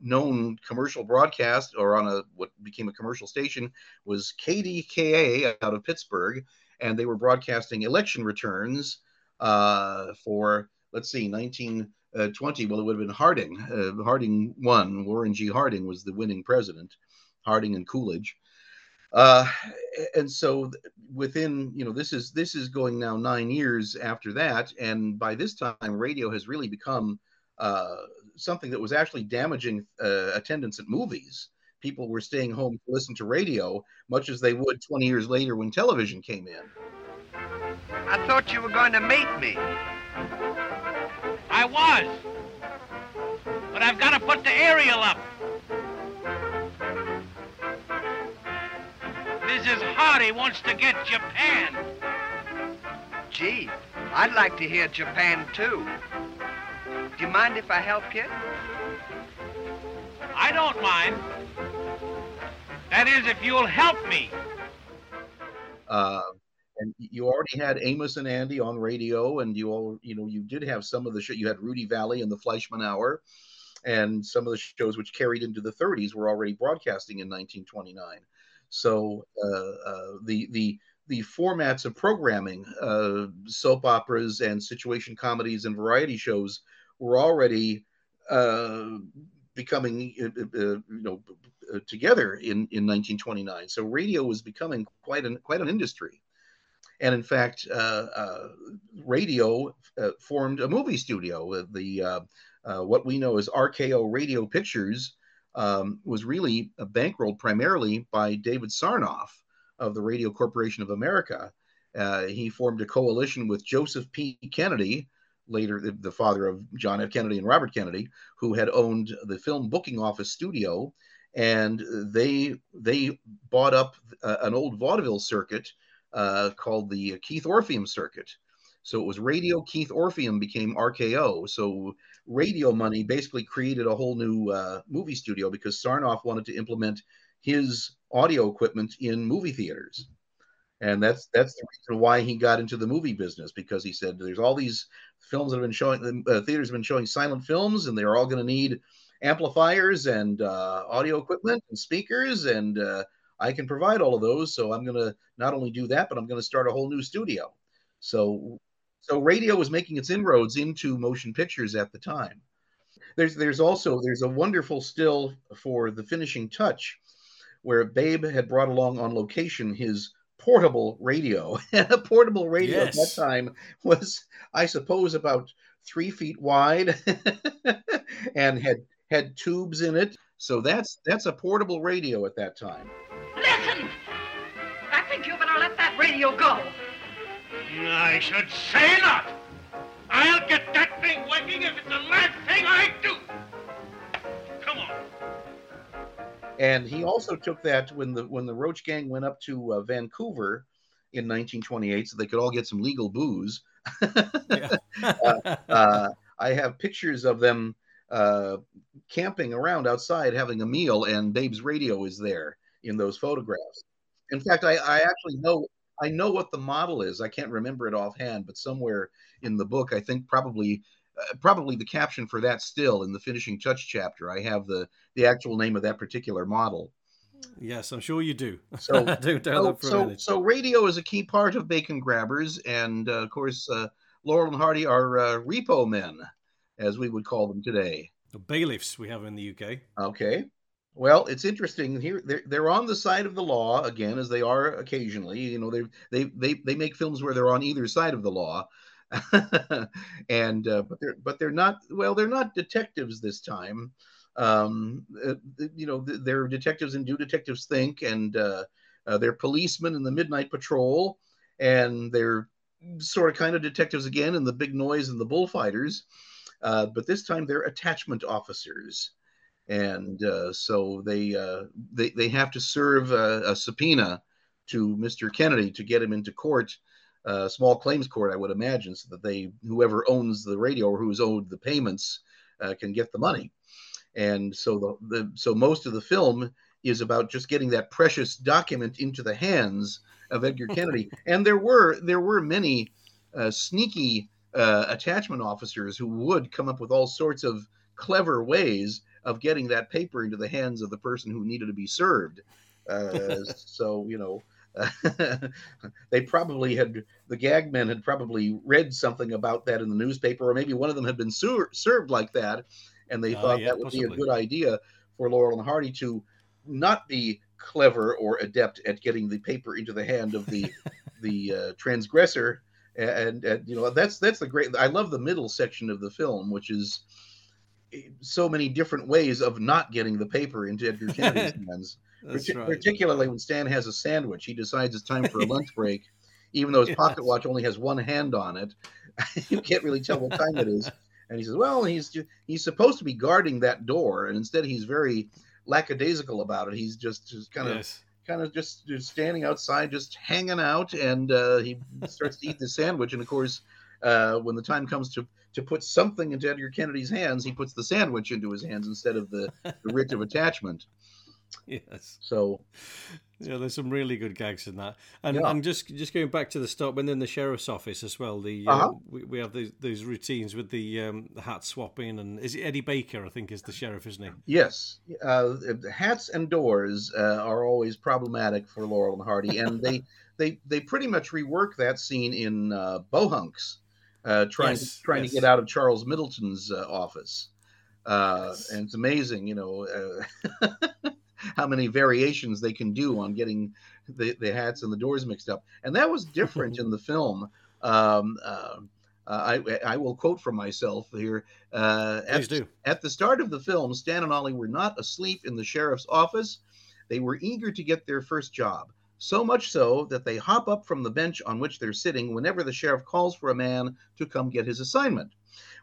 known commercial broadcast or on a what became a commercial station was KDKA out of Pittsburgh, and they were broadcasting election returns uh, for let's see 1920. Well, it would have been Harding. Uh, Harding won. Warren G. Harding was the winning president. Harding and Coolidge. Uh, and so within you know this is this is going now nine years after that. And by this time radio has really become uh, something that was actually damaging uh, attendance at movies. People were staying home to listen to radio much as they would 20 years later when television came in. I thought you were going to meet me. I was. But i've got to put the aerial up Mrs. Hardy wants to get Japan. Gee, I'd like to hear Japan too. Do you mind if I help you? I don't mind. That is, if you'll help me. Uh, and you already had Amos and Andy on radio, and you all, you know, you did have some of the show. You had Rudy Vallee and the Fleischmann Hour, and some of the shows which carried into the 30s were already broadcasting in 1929. So uh, uh, the the the formats of programming, uh, soap operas and situation comedies and variety shows, were already becoming you know together in in 1929. So radio was becoming quite an quite an industry. And in fact, uh, uh, radio uh, formed a movie studio. The what we know as RKO Radio Pictures um, was really bankrolled primarily by David Sarnoff of the Radio Corporation of America. Uh, he formed a coalition with Joseph P. Kennedy, later the, the, father of John F. Kennedy and Robert Kennedy, who had owned the film booking office studio, and they they bought up uh, an old vaudeville circuit uh, called the Keith Orpheum Circuit. So it was Radio Keith Orpheum became RKO. So radio money basically created a whole new uh, movie studio because Sarnoff wanted to implement his audio equipment in movie theaters. And that's that's the reason why he got into the movie business because he said there's all these films that have been showing the uh, theaters have been showing silent films and they're all going to need amplifiers and uh, audio equipment and speakers and uh, I can provide all of those. So I'm going to not only do that, but I'm going to start a whole new studio. So so radio was making its inroads into motion pictures at the time. There's there's also there's a wonderful still for the finishing touch where Babe had brought along on location his portable radio. a portable radio yes. at that time was, I suppose, about three feet wide and had had tubes in it. So that's that's a portable radio at that time. Listen! I think you better let that radio go. I should say not. I'll get that thing working if it's the last thing I do. Come on. And he also took that when the when the Roach Gang went up to uh, Vancouver in 1928, so they could all get some legal booze. uh, uh, I have pictures of them uh, camping around outside having a meal, and Babe's radio is there in those photographs. In fact, I, I actually know I know what the model is. I can't remember it offhand, but somewhere in the book, I think probably uh, probably the caption for that still in the finishing touch chapter. I have the the actual name of that particular model. Yes, I'm sure you do. So, do so, so, so, radio is a key part of Bacon Grabbers, and uh, of course, uh, Laurel and Hardy are uh, repo men, as we would call them today. The bailiffs we have in the UK. Okay. Well, it's interesting here. They're, they're on the side of the law again, as they are occasionally. You know, they they they they make films where they're on either side of the law, and uh, but they're but they're not. Well, they're not detectives this time. Um, uh, you know, they're detectives and do detectives think, and uh, uh, they're policemen in the midnight patrol, and they're sort of kind of detectives again in the big noise and the bullfighters. Uh, but this time they're attachment officers and uh, so they, uh, they they have to serve a, a, subpoena to Mr. Kennedy to get him into court, uh, small claims court, I would imagine, so that they whoever owns the radio or who's owed the payments uh, can get the money. And so the, the so most of the film is about just getting that precious document into the hands of Edgar Kennedy. and there were there were many uh, sneaky uh, attachment officers who would come up with all sorts of clever ways of getting that paper into the hands of the person who needed to be served. Uh, so you know. they probably had the gag men had probably read something about that in the newspaper, or maybe one of them had been ser- served like that, and they uh, thought yeah, that would possibly. be a good idea for Laurel and Hardy to not be clever or adept at getting the paper into the hand of the the uh, transgressor and, and you know that's that's the great i love the middle section of the film which is so many different ways of not getting the paper into Edgar Kennedy's hands. Partic- right. Particularly when Stan has a sandwich, he decides it's time for a lunch break, even though his yes. pocket watch only has one hand on it. you can't really tell what time it is. And he says, "Well, he's he's supposed to be guarding that door, and instead he's very lackadaisical about it. He's just just kind of." Yes. Kind of just, just standing outside, just hanging out, and uh, he starts to eat the sandwich. And of course, uh, when the time comes to to put something into Edgar Kennedy's hands, he puts the sandwich into his hands instead of the, the writ of attachment. Yes. So, yeah, there's some really good gags in that, and yeah. I'm just just going back to the start when in the sheriff's office as well. The uh, uh-huh. we, we have these those routines with the um, the hat swapping, and is it Eddie Baker? I think is the sheriff, isn't he? Yes. Uh, hats and doors uh, are always problematic for Laurel and Hardy, and they they they pretty much rework that scene in uh, Beau Hunks uh, trying yes, to, trying yes. to get out of Charles Middleton's uh, office. Uh, yes. And it's amazing, you know, uh, how many variations they can do on getting the, the hats and the doors mixed up. And that was different in the film. Um, uh, I, I will quote from myself here. Uh, Please at, do. At the start of the film, Stan and Ollie were not asleep in the sheriff's office. They were eager to get their first job so much so that they hop up from the bench on which they're sitting whenever the sheriff calls for a man to come get his assignment.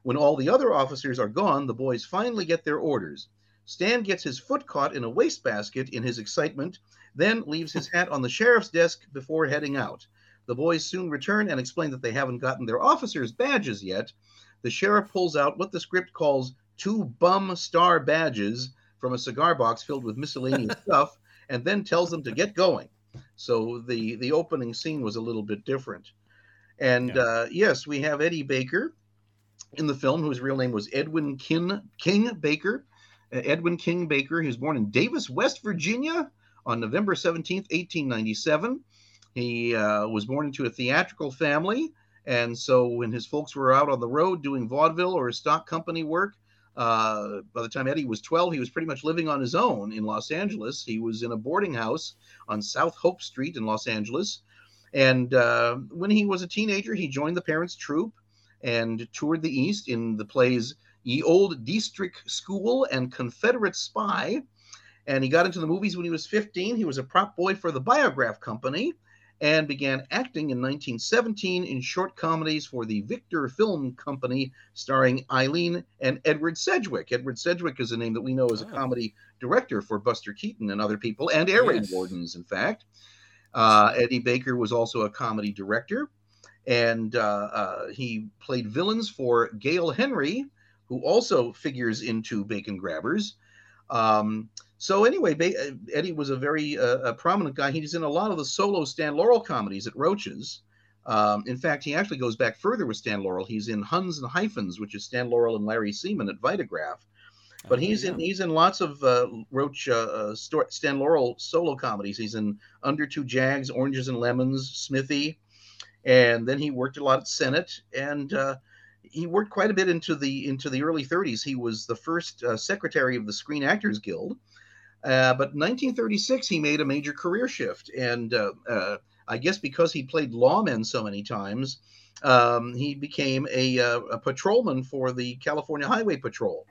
When all the other officers are gone, the boys finally get their orders. Stan gets his foot caught in a wastebasket in his excitement, then leaves his hat on the sheriff's desk before heading out. The boys soon return and explain that they haven't gotten their officers' badges yet. The sheriff pulls out what the script calls two bum star badges from a cigar box filled with miscellaneous stuff and then tells them to get going. So the the opening scene was a little bit different. And Yeah. uh, yes, we have Eddie Baker in the film, whose real name was Edwin Kin, King Baker. Uh, Edwin King Baker. He was born in Davis, West Virginia on November 17th, 1897. He uh, was born into a theatrical family. And so when his folks were out on the road doing vaudeville or stock company work, uh, by the time Eddie was 12, he was pretty much living on his own in Los Angeles. He was in a boarding house on South Hope Street in Los Angeles. And uh, when he was a teenager, he joined the parents' troupe and toured the East in the plays Ye Old District School and Confederate Spy. And he got into the movies when he was 15. He was a prop boy for the Biograph Company and began acting in 1917 in short comedies for the Victor Film Company, starring Eileen and Edward Sedgwick. Edward Sedgwick is a name that we know as a Oh. comedy director for Buster Keaton and other people, and Air Raid Yes. Wardens, in fact. Uh, Eddie Baker was also a comedy director, and uh, uh, he played villains for Gail Henry, who also figures into Bacon Grabbers. Um, so anyway, ba- uh, Eddie was a very uh, a prominent guy. He's in a lot of the solo Stan Laurel comedies at Roaches. Um, in fact, he actually goes back further with Stan Laurel. He's in Huns and Hyphens, which is Stan Laurel and Larry Semon at Vitagraph. But Oh, he's yeah. in he's in lots of uh, Roach uh, uh, Stan Laurel solo comedies. He's in Under Two Jags, Oranges and Lemons, Smithy, and then he worked a lot at Sennett, and uh, he worked quite a bit into the into the early 30s. He was the first uh, secretary of the Screen Actors Guild. Uh, but in 1936, he made a major career shift, and uh, uh, I guess because he played lawmen so many times, um, he became a, uh, a patrolman for the California Highway Patrol,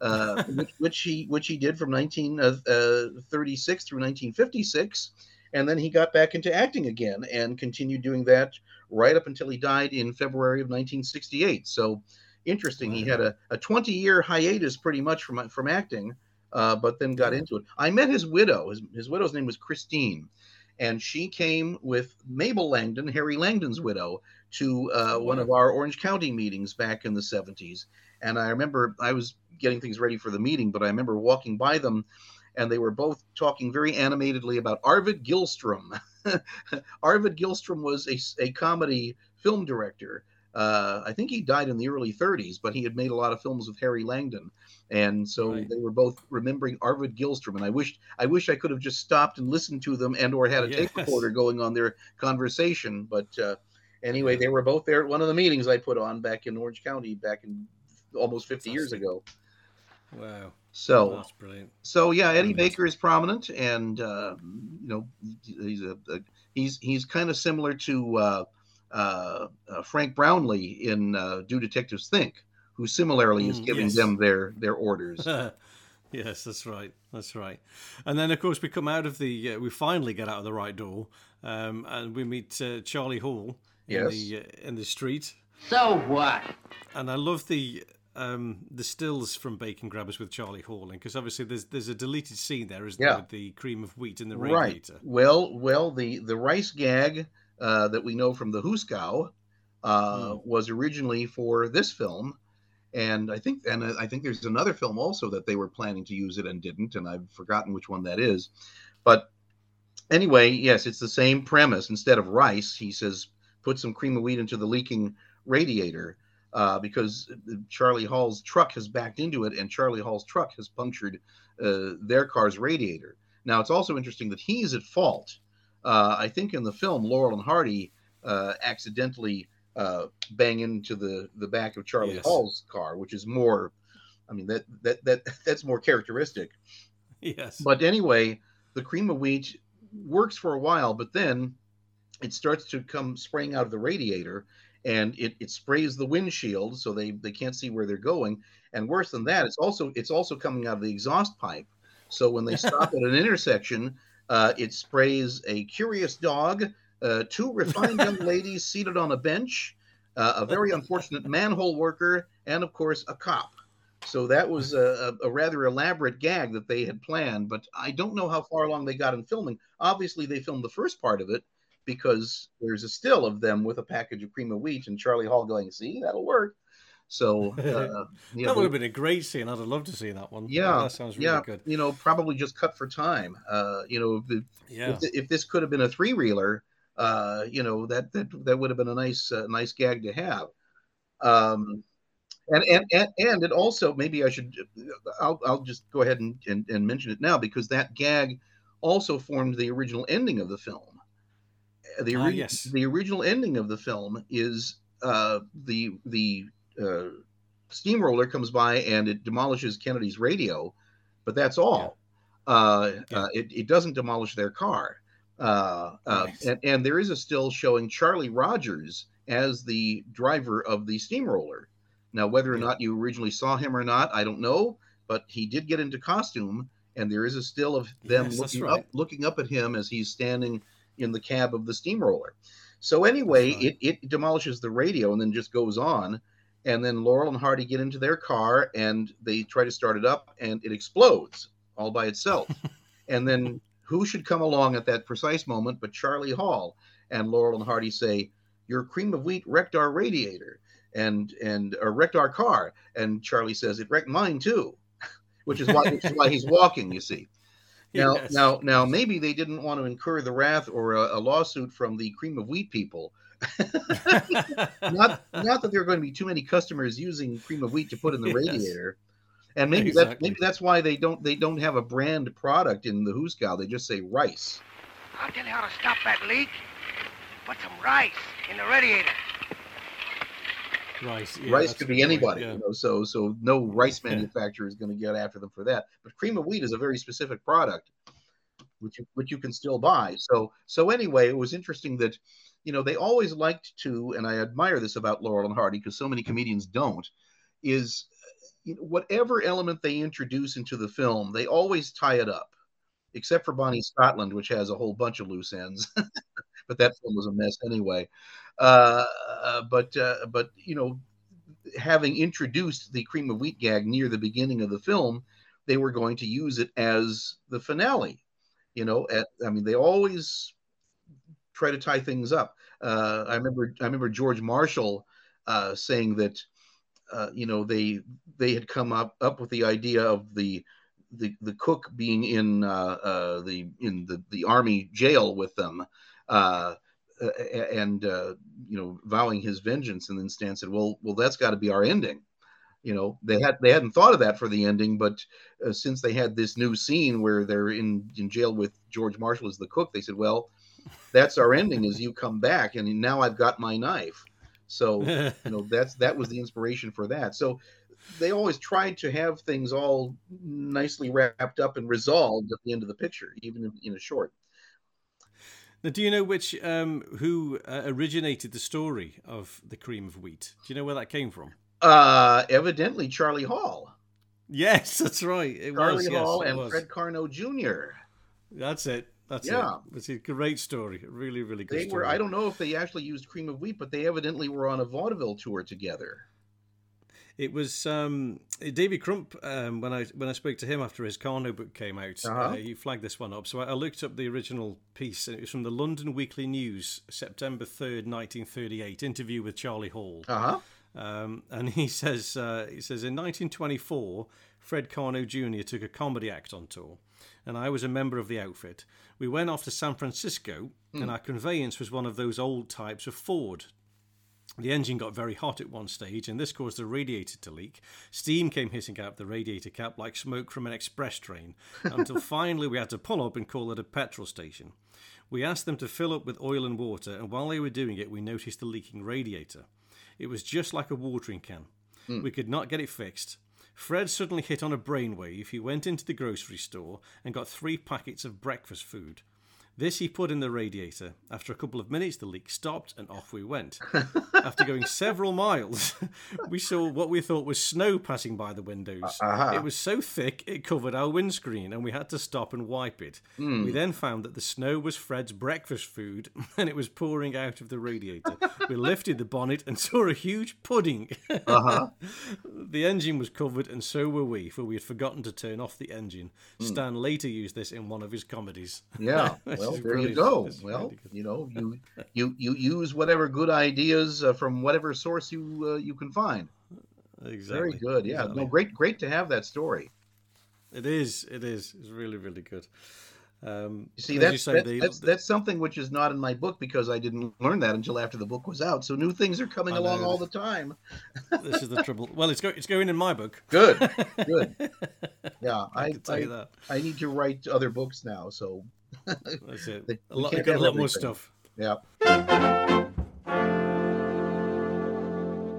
uh, which, which he which he did from 1936 through 1956, and then he got back into acting again and continued doing that right up until he died in February of 1968. So interesting. He had a, a 20 year hiatus pretty much from from acting, uh, but then got into it. I met his widow. His, his widow's name was Christine, and she came with Mabel Langdon, Harry Langdon's widow, to uh, one of our Orange County meetings back in the 70s. And I remember I was getting things ready for the meeting, but I remember walking by them, and they were both talking very animatedly about Arvid Gillstrom. Arvid Gillstrom was a, a comedy film director. Uh, I think he died in the early 30s, but he had made a lot of films with Harry Langdon, and so Right. they were both remembering Arvid Gillstrom. And I wish I wish I could have just stopped and listened to them, and or had a tape recorder going on their conversation. But uh, anyway, they were both there at one of the meetings I put on back in Orange County back in almost 50 years ago. Wow. So That's brilliant. so yeah, Eddie. Baker is prominent, and uh, you know he's a, a he's he's kind of similar to uh, uh, Frank Brownlee in uh, Do Detectives Think, who similarly is Mm, giving yes. them their their orders. yes, that's right. That's right. And then, of course, we come out of the. Uh, we finally get out of the right door, um, and we meet uh, Charlie Hall in Yes. the uh, in the street. So what? And I love the um, the stills from Bacon Grabbers with Charlie Hall, because obviously there's there's a deleted scene there, isn't Yeah. there, with the cream of wheat in the radiator. right. Well, well, the the rice gag uh, that we know from the Hoose-Gow uh, Mm. was originally for this film, and I think and I think there's another film also that they were planning to use it and didn't, and I've forgotten which one that is. But anyway, yes, it's the same premise. Instead of rice, he says, put some cream of wheat into the leaking radiator. Uh, because Charlie Hall's truck has backed into it, and Charlie Hall's truck has punctured uh, their car's radiator. Now, it's also interesting that he's at fault. Uh, I think in the film, Laurel and Hardy uh, accidentally uh, bang into the the back of Charlie Yes. Hall's car, which is more. I mean that that that that's more characteristic. Yes. But anyway, the cream of wheat works for a while, but then it starts to come spraying out of the radiator and it, it sprays the windshield so they, they can't see where they're going. And worse than that, it's also it's also coming out of the exhaust pipe. So when they stop at an intersection, uh, it sprays a curious dog, uh, two refined young ladies seated on a bench, uh, a very unfortunate manhole worker, and of course a cop. So that was a, a, a rather elaborate gag that they had planned, but I don't know how far along they got in filming. Obviously, they filmed the first part of it because there's a still of them with a package of cream of wheat and Charlie Hall going, "See, that'll work." So uh, yeah, that would have been a great scene. I'd have loved to see that one. yeah, that sounds really yeah, good. you know, probably just cut for time. Uh, you know, if, Yeah, if, if this could have been a three reeler, uh, you know, that that that would have been a nice uh, nice gag to have. Um, and, and and and it also maybe I should I'll I'll just go ahead and, and, and mention it now because that gag also formed the original ending of the film. The Ah, ori- yes. the original ending of the film is uh, the the uh, steamroller comes by and it demolishes Kennedy's radio, but that's all. Uh, Yeah. uh, it, it doesn't demolish their car. Uh, uh, Right. and, and there is a still showing Charlie Rogers as the driver of the steamroller. Now, whether or Yeah. not you originally saw him or not, I don't know, but he did get into costume, and there is a still of them Yes, looking right. up, looking up at him as he's standing in the cab of the steamroller. So anyway, right. it, it demolishes the radio and then just goes on. And then Laurel and Hardy get into their car and they try to start it up, and it explodes all by itself. and then who should come along at that precise moment but Charlie Hall? And Laurel and Hardy say, "Your cream of wheat wrecked our radiator, and and or wrecked our car." And Charlie says, "It wrecked mine too," which is why which is why he's walking. You see. Now, Yes. now, now, maybe they didn't want to incur the wrath or a, a lawsuit from the cream of wheat people. Not, not that there are going to be too many customers using cream of wheat to put in the Yes. radiator, and maybe that Exactly. maybe that's why they don't they don't have a brand product in the Hoose-Gow. They just say rice. I'll tell you how to stop that leak. Put some rice in the radiator. Rice, yeah, rice could be anybody, yeah. you know. So so no rice Yeah. manufacturer is going to get after them for that. But cream of wheat is a very specific product, which you, which you can still buy. So so anyway, it was interesting that you know they always liked to, and I admire this about Laurel and Hardy because so many comedians don't, is you know, whatever element they introduce into the film, they always tie it up, except for Bonnie Scotland, which has a whole bunch of loose ends. but that film was a mess anyway. Uh, uh, but uh, but you know, having introduced the cream of wheat gag near the beginning of the film, they were going to use it as the finale. You know, at, I mean, they always try to tie things up. Uh, I remember I remember George Marshall uh, saying that uh, you know they they had come up up with the idea of the the, the cook being in uh, uh, the in the, the army jail with them and uh, you know vowing his vengeance and then Stan said well well that's got to be our ending you know they had they hadn't thought of that for the ending but uh, since they had this new scene where they're in in jail with George Marshall as the cook they said well that's our ending is you come back and now I've got my knife so you know that's that was the inspiration for that so they always tried to have things all nicely wrapped up and resolved at the end of the picture even in, a short Now, do you know which um, who uh, originated the story of the cream of wheat? Do you know where that came from? uh evidently charlie hall Yes, that's right. It charlie was. yes, hall it and fred karno jr That's it. That's Yeah. it. It's a great story. Really, really good they story. were i don't know if they actually used cream of wheat but they evidently were on a vaudeville tour together It was um, David Crump um, when I when I spoke to him after his Karno book came out. Uh-huh. Uh, he flagged this one up, so I, I looked up the original piece. and It was from the London Weekly News, September third, nineteen thirty-eight. Interview with Charlie Hall, uh-huh um, and he says uh, he says in nineteen twenty-four, Fred Karno Jr. took a comedy act on tour, and I was a member of the outfit. We went off to San Francisco, and hmm. our conveyance was one of those old types of Ford the engine got very hot at one stage, and this caused the radiator to leak. Steam came hissing out of the radiator cap like smoke from an express train, until finally we had to pull up and call at a petrol station. We asked them to fill up with oil and water, and while they were doing it, we noticed the leaking radiator. It was just like a watering can. Hmm. We could not get it fixed. Fred suddenly hit on a brainwave. He went into the grocery store and got three packets of breakfast food. This he put in the radiator. After a couple of minutes, the leak stopped and off we went. After going several miles, we saw what we thought was snow passing by the windows. Uh-huh. It was so thick it covered our windscreen and we had to stop and wipe it. Hmm. We then found that the snow was Fred's breakfast food and it was pouring out of the radiator. we lifted the bonnet and saw a huge pudding. uh-huh the engine was covered, and so were we, for we had forgotten to turn off the engine. Hmm. Stan later used this in one of his comedies. Yeah, well, there you go. Well, you know, you you you use whatever good ideas uh, from whatever source you uh, you can find. Exactly. Very good. Yeah, exactly. no, great, great to have that story. It is. It is. It's really, really good. Um, You see, that's you say, that- the- that's that's something which is not in my book because I didn't learn that until after the book was out. So new things are coming along all the time. this is the trouble. Well, it's go, it's going in my book. Good, good. Yeah, I I can tell you I, that. I need to write other books now. So That's it. We A lot, got a lot more stuff. yeah,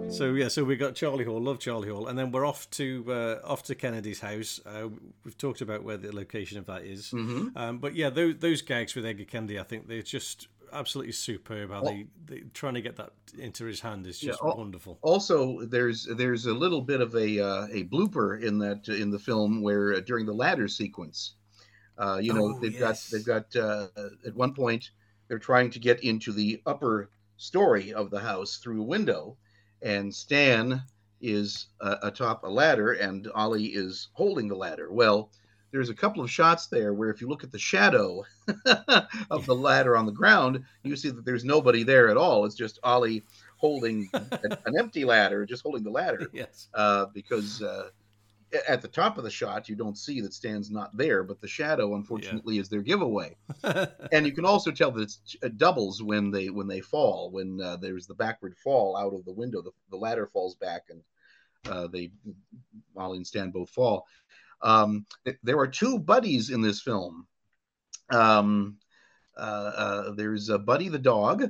So yeah, so we got Charlie Hall, love Charlie Hall, and then we're off to uh, off to Kennedy's house. Uh, we've talked about where the location of that is. Mhm. um, but yeah, those those gags with Edgar Kennedy, I think they're just absolutely superb. How they, they trying to get that into his hand is just Yeah, al- wonderful. also there's there's a little bit of a uh, a blooper in that in the film where uh, during the ladder sequence uh, you know Oh, they've yes. got they've got uh, at one point they're trying to get into the upper story of the house through a window and stan is uh, atop a ladder and ollie is holding the ladder well there's a couple of shots there where if you look at the shadow of the ladder on the ground you see that there's nobody there at all it's just ollie holding an, an empty ladder, just holding the ladder, yes. uh, because uh, at the top of the shot you don't see that Stan's not there, but the shadow, unfortunately, is their giveaway. And you can also tell that it's, it doubles when they when they fall. When uh, there's the backward fall out of the window, the, the ladder falls back, and uh, they Molly and Stan both fall. Um, th- there are two buddies in this film. Um, uh, uh, there's uh, Buddy the dog,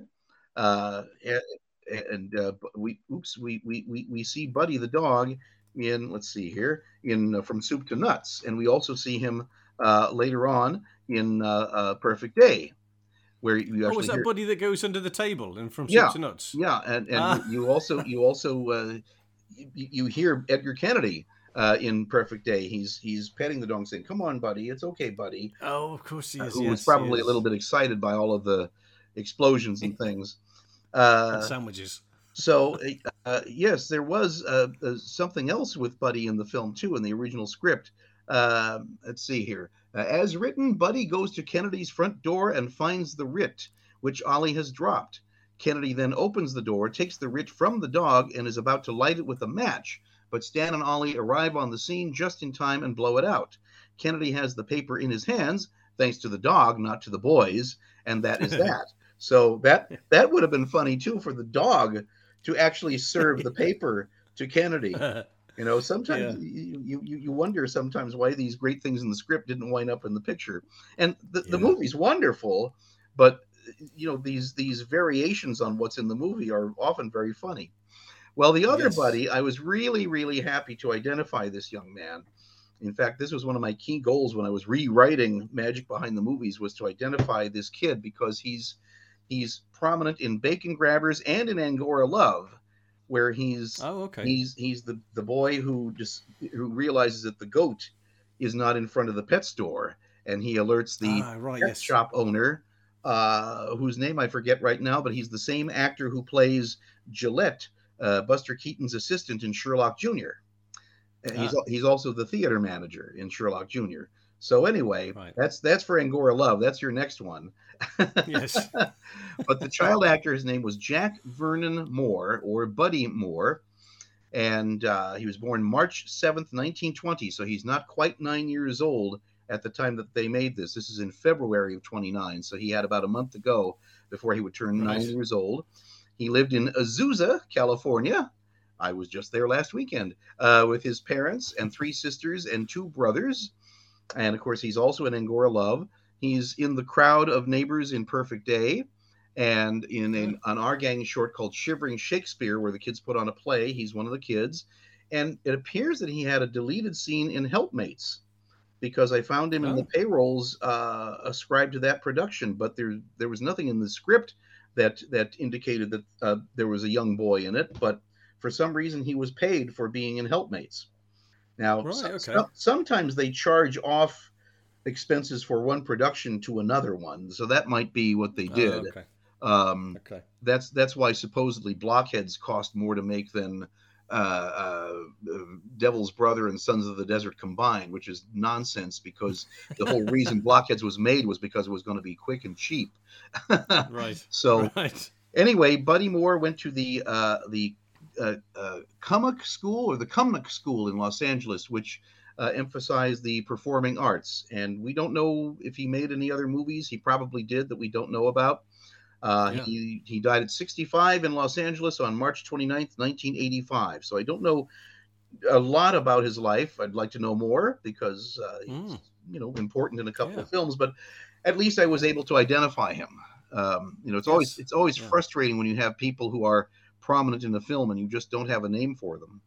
uh, and, and uh, we oops we, we we we see Buddy the dog in let's see here in uh, From Soup to Nuts, and we also see him uh, later on in uh, uh, Perfect Day, where you actually. Oh, actually is that hear, buddy that goes under the table and from Yeah. soup to nuts? yeah, and and Ah. you also you also uh, you, you hear Edgar Kennedy. Uh, in Perfect Day, he's he's petting the dog, saying, "Come on, buddy, it's okay, buddy." Oh, of course he is. who yes, was probably a little bit excited by all of the explosions and things. And Uh, sandwiches. so, uh, yes, there was uh, uh, something else with Buddy in the film too, in the original script. Um let's see here. Uh, as written, Buddy goes to Kennedy's front door and finds the writ, which Ollie has dropped. Kennedy then opens the door, takes the writ from the dog, and is about to light it with a match. But Stan and Ollie arrive on the scene just in time and blow it out. Kennedy has the paper in his hands, thanks to the dog, not to the boys, and that is that. So that that would have been funny too for the dog to actually serve the paper to Kennedy. You know, sometimes you, you you you wonder sometimes why these great things in the script didn't wind up in the picture. And the, the movie's wonderful, but you know these these variations on what's in the movie are often very funny. Well, the other Yes. buddy, I was really really happy to identify this young man. In fact, this was one of my key goals when I was rewriting Magic Behind the Movies was to identify this kid because he's he's prominent in Bacon Grabbers and in Angora Love, where he's oh, okay. He's he's the the boy who just who realizes that the goat is not in front of the pet store, and he alerts the ah, right, pet yes. shop owner, uh, whose name I forget right now, but he's the same actor who plays Gillette, uh, Buster Keaton's assistant in Sherlock Jr. And he's Ah. he's also the theater manager in Sherlock Jr. So anyway, Right. that's that's for Angora Love. That's your next one. Yes. but the child actor, his name was Jack Vernon Moore or Buddy Moore, and uh, he was born March seventh, nineteen twenty. So he's not quite nine years old at the time that they made this. This is in February of twenty nine. So he had about a month to go before he would turn Right. nine years old. He lived in Azusa, California. I was just there last weekend uh, with his parents and three sisters and two brothers. And of course, he's also in Angora Love. He's in the crowd of neighbors in Perfect Day and in an, an our gang short called Shivering Shakespeare, where the kids put on a play. He's one of the kids. And it appears that he had a deleted scene in Helpmates because I found him in the Oh. payrolls uh, ascribed to that production, but there there was nothing in the script that that indicated that uh, there was a young boy in it. But for some reason, he was paid for being in Helpmates. Now, Right, so- okay. so- sometimes they charge off expenses for one production to another one, so that might be what they Oh, did. okay. Um, Okay. that's that's why supposedly blockheads cost more to make than uh, uh, Devil's Brother and Sons of the Desert combined, which is nonsense because the whole reason Blockheads was made was because it was going to be quick and cheap. right. So Right. anyway, Buddy Moore went to the uh, the uh, uh, Cummock School or the Cumnock School in Los Angeles, which uh, emphasized the performing arts. And we don't know if he made any other movies. He probably did that we don't know about. Uh, Yeah. he, he died at 65 in Los Angeles on March 29th, 1985. So I don't know a lot about his life. I'd like to know more because uh, he's, Mm. you know, important in a couple Yeah. of films, but at least I was able to identify him. Um, you know, it's always it's always Yeah. frustrating when you have people who are prominent in the film and you just don't have a name for them.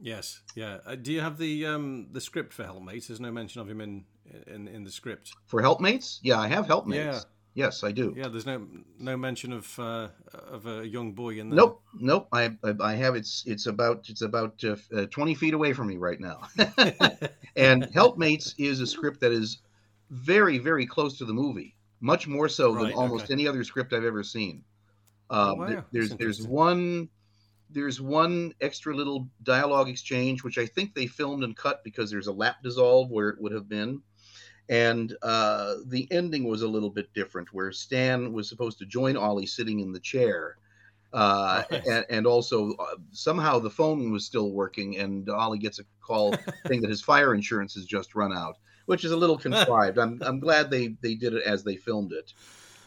Yes. Yeah. Uh, do you have the um the script for Helpmates? There's no mention of him in in in the script. For helpmates, yeah, I have helpmates. Yeah. Yes, I do. Yeah. There's no no mention of uh, of a young boy in there. Nope, nope. I, I I have it's it's about it's about uh, uh, twenty feet away from me right now. and Helpmates is a script that is very very close to the movie, much more so than almost okay. any other script I've ever seen. Um, wow, that's there's there's one there's one extra little dialogue exchange which I think they filmed and cut because there's a lap dissolve where it would have been. And uh, the ending was a little bit different, where Stan was supposed to join Ollie sitting in the chair, uh, and, and also uh, somehow the phone was still working, and Ollie gets a call saying that his fire insurance has just run out, which is a little contrived. I'm I'm glad they they did it as they filmed it.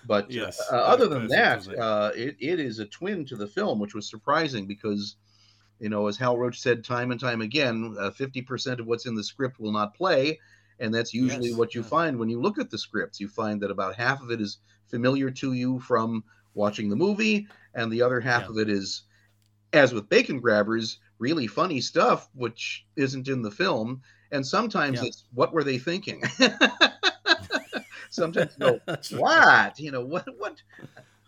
But Yes, uh, other than that, it? uh, it, it is a twin to the film, which was surprising because, you know, as Hal Roach said time and time again, uh, 50% of what's in the script will not play. And that's usually Yes, what you yeah. find when you look at the scripts. You find that about half of it is familiar to you from watching the movie, and the other half Yeah. of it is, as with Bacon Grabbers, really funny stuff, which isn't in the film. And sometimes Yeah. it's what were they thinking? sometimes go, what? You know, what, what,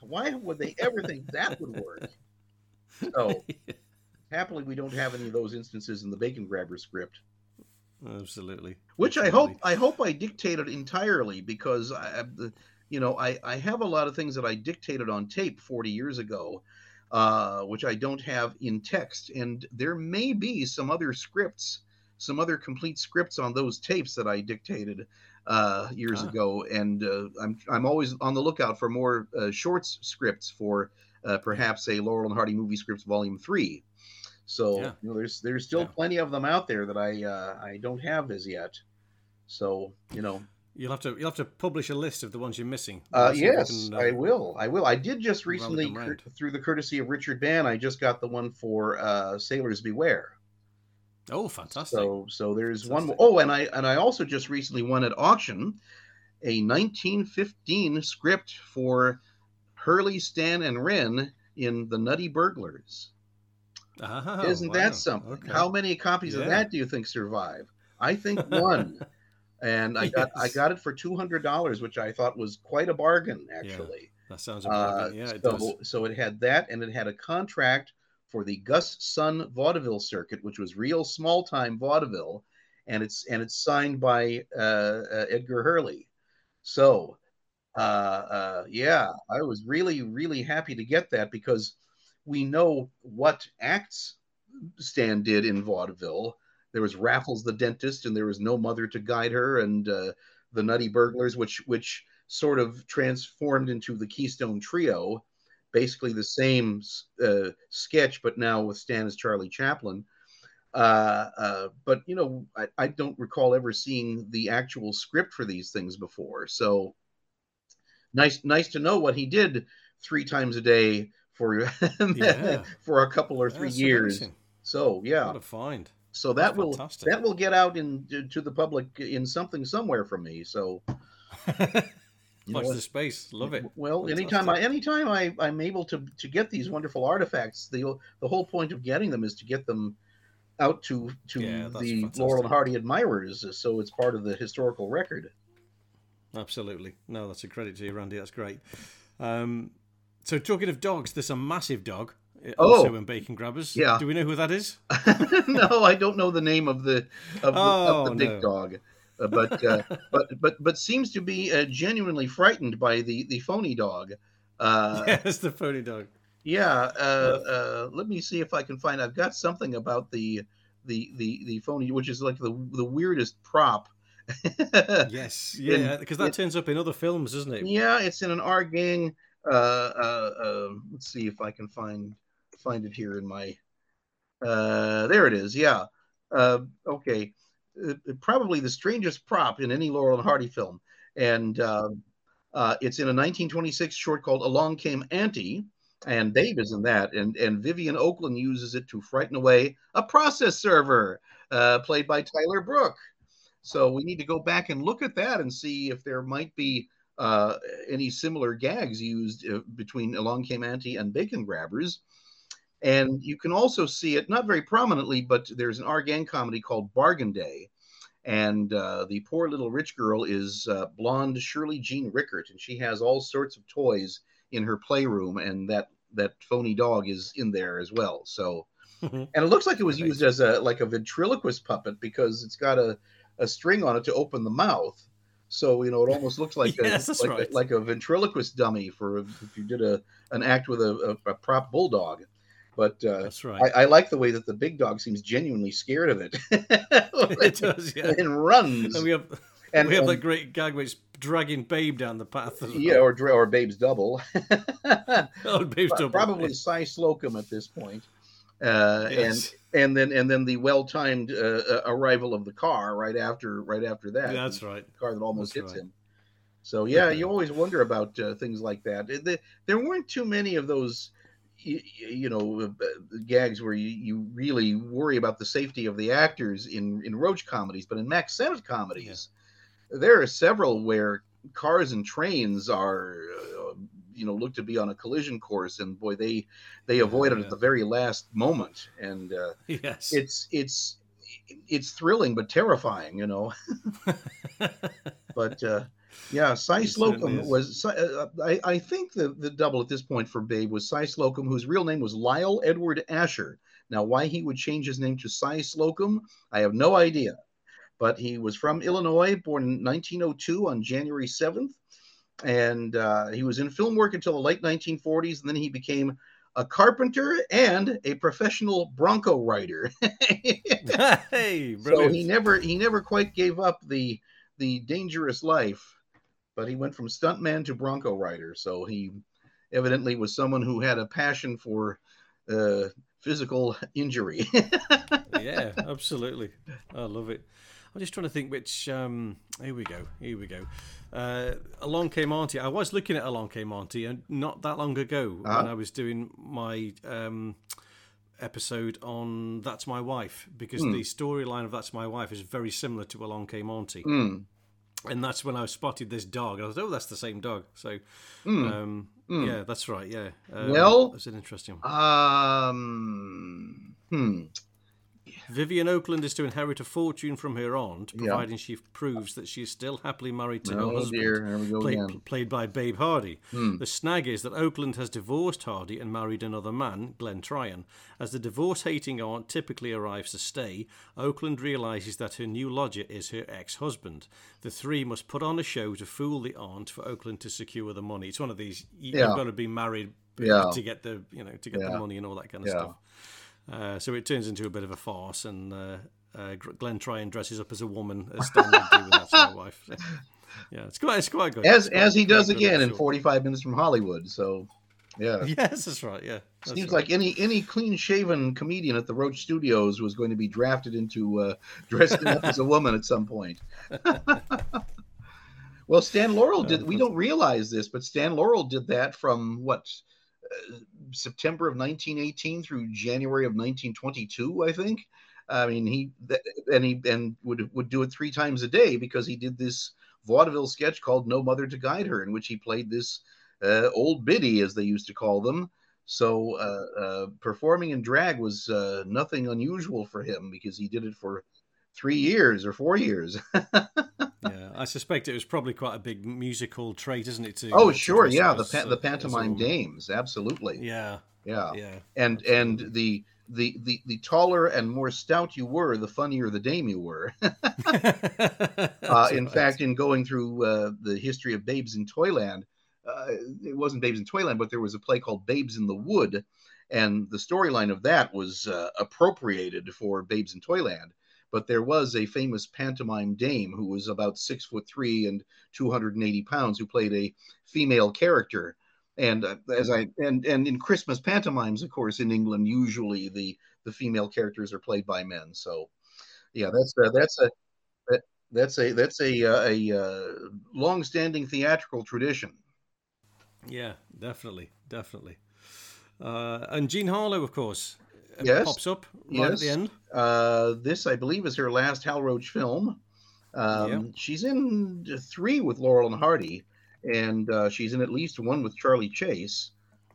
why would they ever think that would work? So, happily, we don't have any of those instances in the Bacon Grabber script Absolutely. which I hope I hope I dictated entirely because I, I- you know, I I have a lot of things that I dictated on tape 40 years ago, uh, which I don't have in text, and there may be some other scripts, some other complete scripts on those tapes that I dictated uh, years Ah. ago, and uh, I'm I'm always on the lookout for more uh, shorts scripts for uh, perhaps a Laurel and Hardy movie scripts volume three. So Yeah. you know, there's there's still Yeah. plenty of them out there that I uh, I don't have as yet. So you know, You'll have to you'll have to publish a list of the ones you're missing. uh, See if we yes, can, I will. I will. I did just recently, through the courtesy of Richard Bann, I just got the one for uh, Sailors Beware. Oh, fantastic! So so there's one. Oh, and I and I also just recently won at auction a 1915 script for Hurley, Stan, and Wren in The Nutty Burglars. Ah, Isn't wow. that something? Okay. How many copies of that do you think survive? I think one. and I got I got it for two hundred dollars, which I thought was quite a bargain, actually. that sounds a Uh, yeah, it so, does. so it had that, and it had a contract for the Gus Sun vaudeville circuit, which was real small time vaudeville, and it's and it's signed by uh, uh, Edgar Hurley. So, uh, uh, yeah, I was really really happy to get that because we know what acts Stan did in vaudeville. There was Raffles the dentist, and there was no mother to guide her, and uh, the Nutty Burglars, which which sort of transformed into the Keystone Trio, basically the same uh, sketch, but now with Stan as Charlie Chaplin. Uh, uh, but you know, I, I don't recall ever seeing the actual script for these things before. So nice, nice to know what he did three times a day for Yeah. for a couple or three That's years. amazing. So yeah, What a find! so that That's will fantastic. that will get out in to the public in something somewhere from me. So you know Watch the space. Love it. Well, Fantastic. anytime I anytime I, I'm able to to get these wonderful artifacts, the the whole point of getting them is to get them out to to Yeah, the fantastic. Laurel and Hardy admirers, so it's part of the historical record. Absolutely. No, that's a credit to you, Randy. That's great. Um, so, talking of dogs, there's a massive dog uh, Oh. also in Bacon Grabbers. Yeah. Do we know who that is? no, I don't know the name of the of the, of Oh, the big no. dog, but uh, but but but seems to be uh, genuinely frightened by the the phony dog. Uh, yes, the phony dog. Yeah, uh, uh, let me see if I can find. I've got something about the the the the phony, which is like the the weirdest prop. yes, yeah, because that it- turns up in other films, doesn't it? Yeah, it's in an Our Gang. Uh, uh, uh, let's see if I can find find it here in my. Uh, there it is. Yeah. Uh, okay. Uh, probably the strangest prop in any Laurel and Hardy film, and um uh, it's in a 1926 short called "Along Came Auntie," and Babe is in that, and and Vivian Oakland uses it to frighten away a process server, uh, played by Tyler Brooke. So we need to go back and look at that and see if there might be uh, any similar gags used uh, between Along Came Auntie and Bacon Grabbers. And you can also see it, not very prominently, but there's an Our Gang comedy called Bargain Day. And uh, the poor little rich girl is uh, blonde Shirley Jean Rickert, and she has all sorts of toys in her playroom, and that that phony dog is in there as well. So, and it looks like it was used as a like a ventriloquist puppet because it's got a, a string on it to open the mouth. So you know it almost looks like Yes, a like, right. a like a ventriloquist dummy for if you did a an act with a, a, a prop bulldog. But uh, That's right. I, I like the way that the big dog seems genuinely scared of it. it does, yeah. and runs. And we have And- we have and- that great gag where it's dragging Babe down the path. Well. yeah, or or Babe's double. oh, Babe's double. Probably Cy Slocum at this point. Uh, Yes. and and then and then the well-timed uh, uh, arrival of the car right after right after that. That's the right. car that almost That's hits right. him. So yeah, you always wonder about uh, things like that. The- There weren't too many of those, you, you know, uh, gags where you, you really worry about the safety of the actors in in Roach comedies, but in Mack Sennett comedies, there are several where cars and trains are, uh, you know, look to be on a collision course, and boy, they they avoid it yeah. at the very last moment, and uh, Yes. it's it's it's thrilling but terrifying, you know. but uh, yeah, Cy Slocum was. Uh, I, I think the the double at this point for Babe was Cy Slocum, whose real name was Lyle Edward Asher. Now, why he would change his name to Cy Slocum, I have no idea. But he was from Illinois, born in 1902 on January 7th, and uh, he was in film work until the late 1940s, and then he became a carpenter and a professional bronco rider. hey, so he never he never quite gave up the the dangerous life but he went from stuntman to bronco rider so he evidently was someone who had a passion for uh, physical injury yeah, absolutely. I love it. I'm just trying to think which. Um, here we go. Here we go. Uh, Along Came Auntie. I was looking at Along Came Auntie, and not that long ago Uh-huh. when I was doing my um, episode on That's My Wife, because Hmm. the storyline of That's My Wife is very similar to Along Came Auntie. Hmm. And that's when I spotted this dog. I was, like, oh, that's the same dog. So, Hmm. um, yeah, that's right. Yeah. Um, Well- that's an interesting. one. um hmm Vivian Oakland is to inherit a fortune from her aunt, Yeah. providing she proves that she is still happily married to her oh husband. we go Played, played by Babe Hardy. Hmm. The snag is that Oakland has divorced Hardy and married another man, Glenn Tryon. As the divorce hating aunt typically arrives to stay, Oakland realizes that her new lodger is her ex husband. The three must put on a show to fool the aunt for Oakland to secure the money. It's one of these you- Yeah. you've got to be married Yeah. to get the you know to get Yeah. the money and all that kind of Yeah. stuff. Uh, so it turns into a bit of a farce, and uh, uh, Gr- Glenn Tryon dresses up as a woman, as Stan would do, and that's my wife. Yeah, it's quite, it's quite good. as quite- as he does again in sure. 45 minutes from hollywood so yeah Yes, that's right. Yeah, that's Seems right. like any any clean shaven comedian at the Roach Studios was going to be drafted into uh, dressing up as a woman at some point. well, Stan Laurel did. We don't realize this, but Stan Laurel did that from what uh, September of 1918 through January of 1922, I think. I mean, he and he and would would do it three times a day because he did this vaudeville sketch called "No Mother to Guide Her," in which he played this uh, old biddy, as they used to call them. So uh, uh, performing in drag was uh, nothing unusual for him because he did it for three years or four years. yeah, I suspect it was probably quite a big musical trait, isn't it? To, oh, sure, yeah, the pa- the pantomime woman. dames, absolutely, Yeah, yeah, yeah. and and the the the the taller and more stout you were, the funnier the dame you were. uh, in fact, in going through uh, the history of babes in Toyland, uh, it wasn't Babes in Toyland, but there was a play called Babes in the Wood, and the storyline of that was uh, appropriated for Babes in Toyland. But there was a famous pantomime dame who was about six foot three and 280 pounds who played a female character. And uh, as I and and in Christmas pantomimes, of course, in England, usually the the female characters are played by men. So, yeah, that's uh, that's a that, that's a that's a uh, a, a uh, long-standing theatrical tradition. Yeah, definitely, definitely. Uh, and Jean Harlow, of course, Yes. pops up right Yes. at the end. Uh, this, I believe, is her last Hal Roach film. Um, Yeah. She's in three with Laurel and Hardy, and uh, she's in at least one with Charley Chase.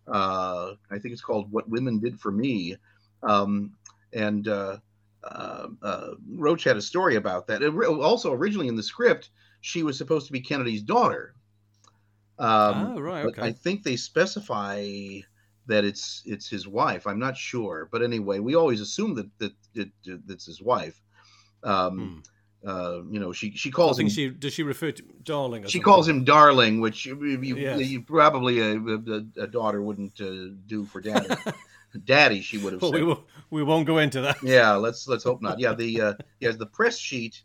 Uh, I think it's called "What Women Did for Me," um, and uh, uh, uh, Roach had a story about that. It, also, originally in the script, she was supposed to be Kennedy's daughter. Um, oh, right, but I think they specify that it's it's his wife. I'm not sure, but anyway, we always assume that that, that, that that's his wife. Um, uh, you know, she she Hmm. I calls him think she does she refer to darling. She something? calls him darling, which you, Yes. you probably a, a, a daughter wouldn't uh, do for daddy. daddy, she would have Well, said. we, will, we won't go into that. Yeah, let's let's hope not. Yeah, the uh, yeah the press sheet.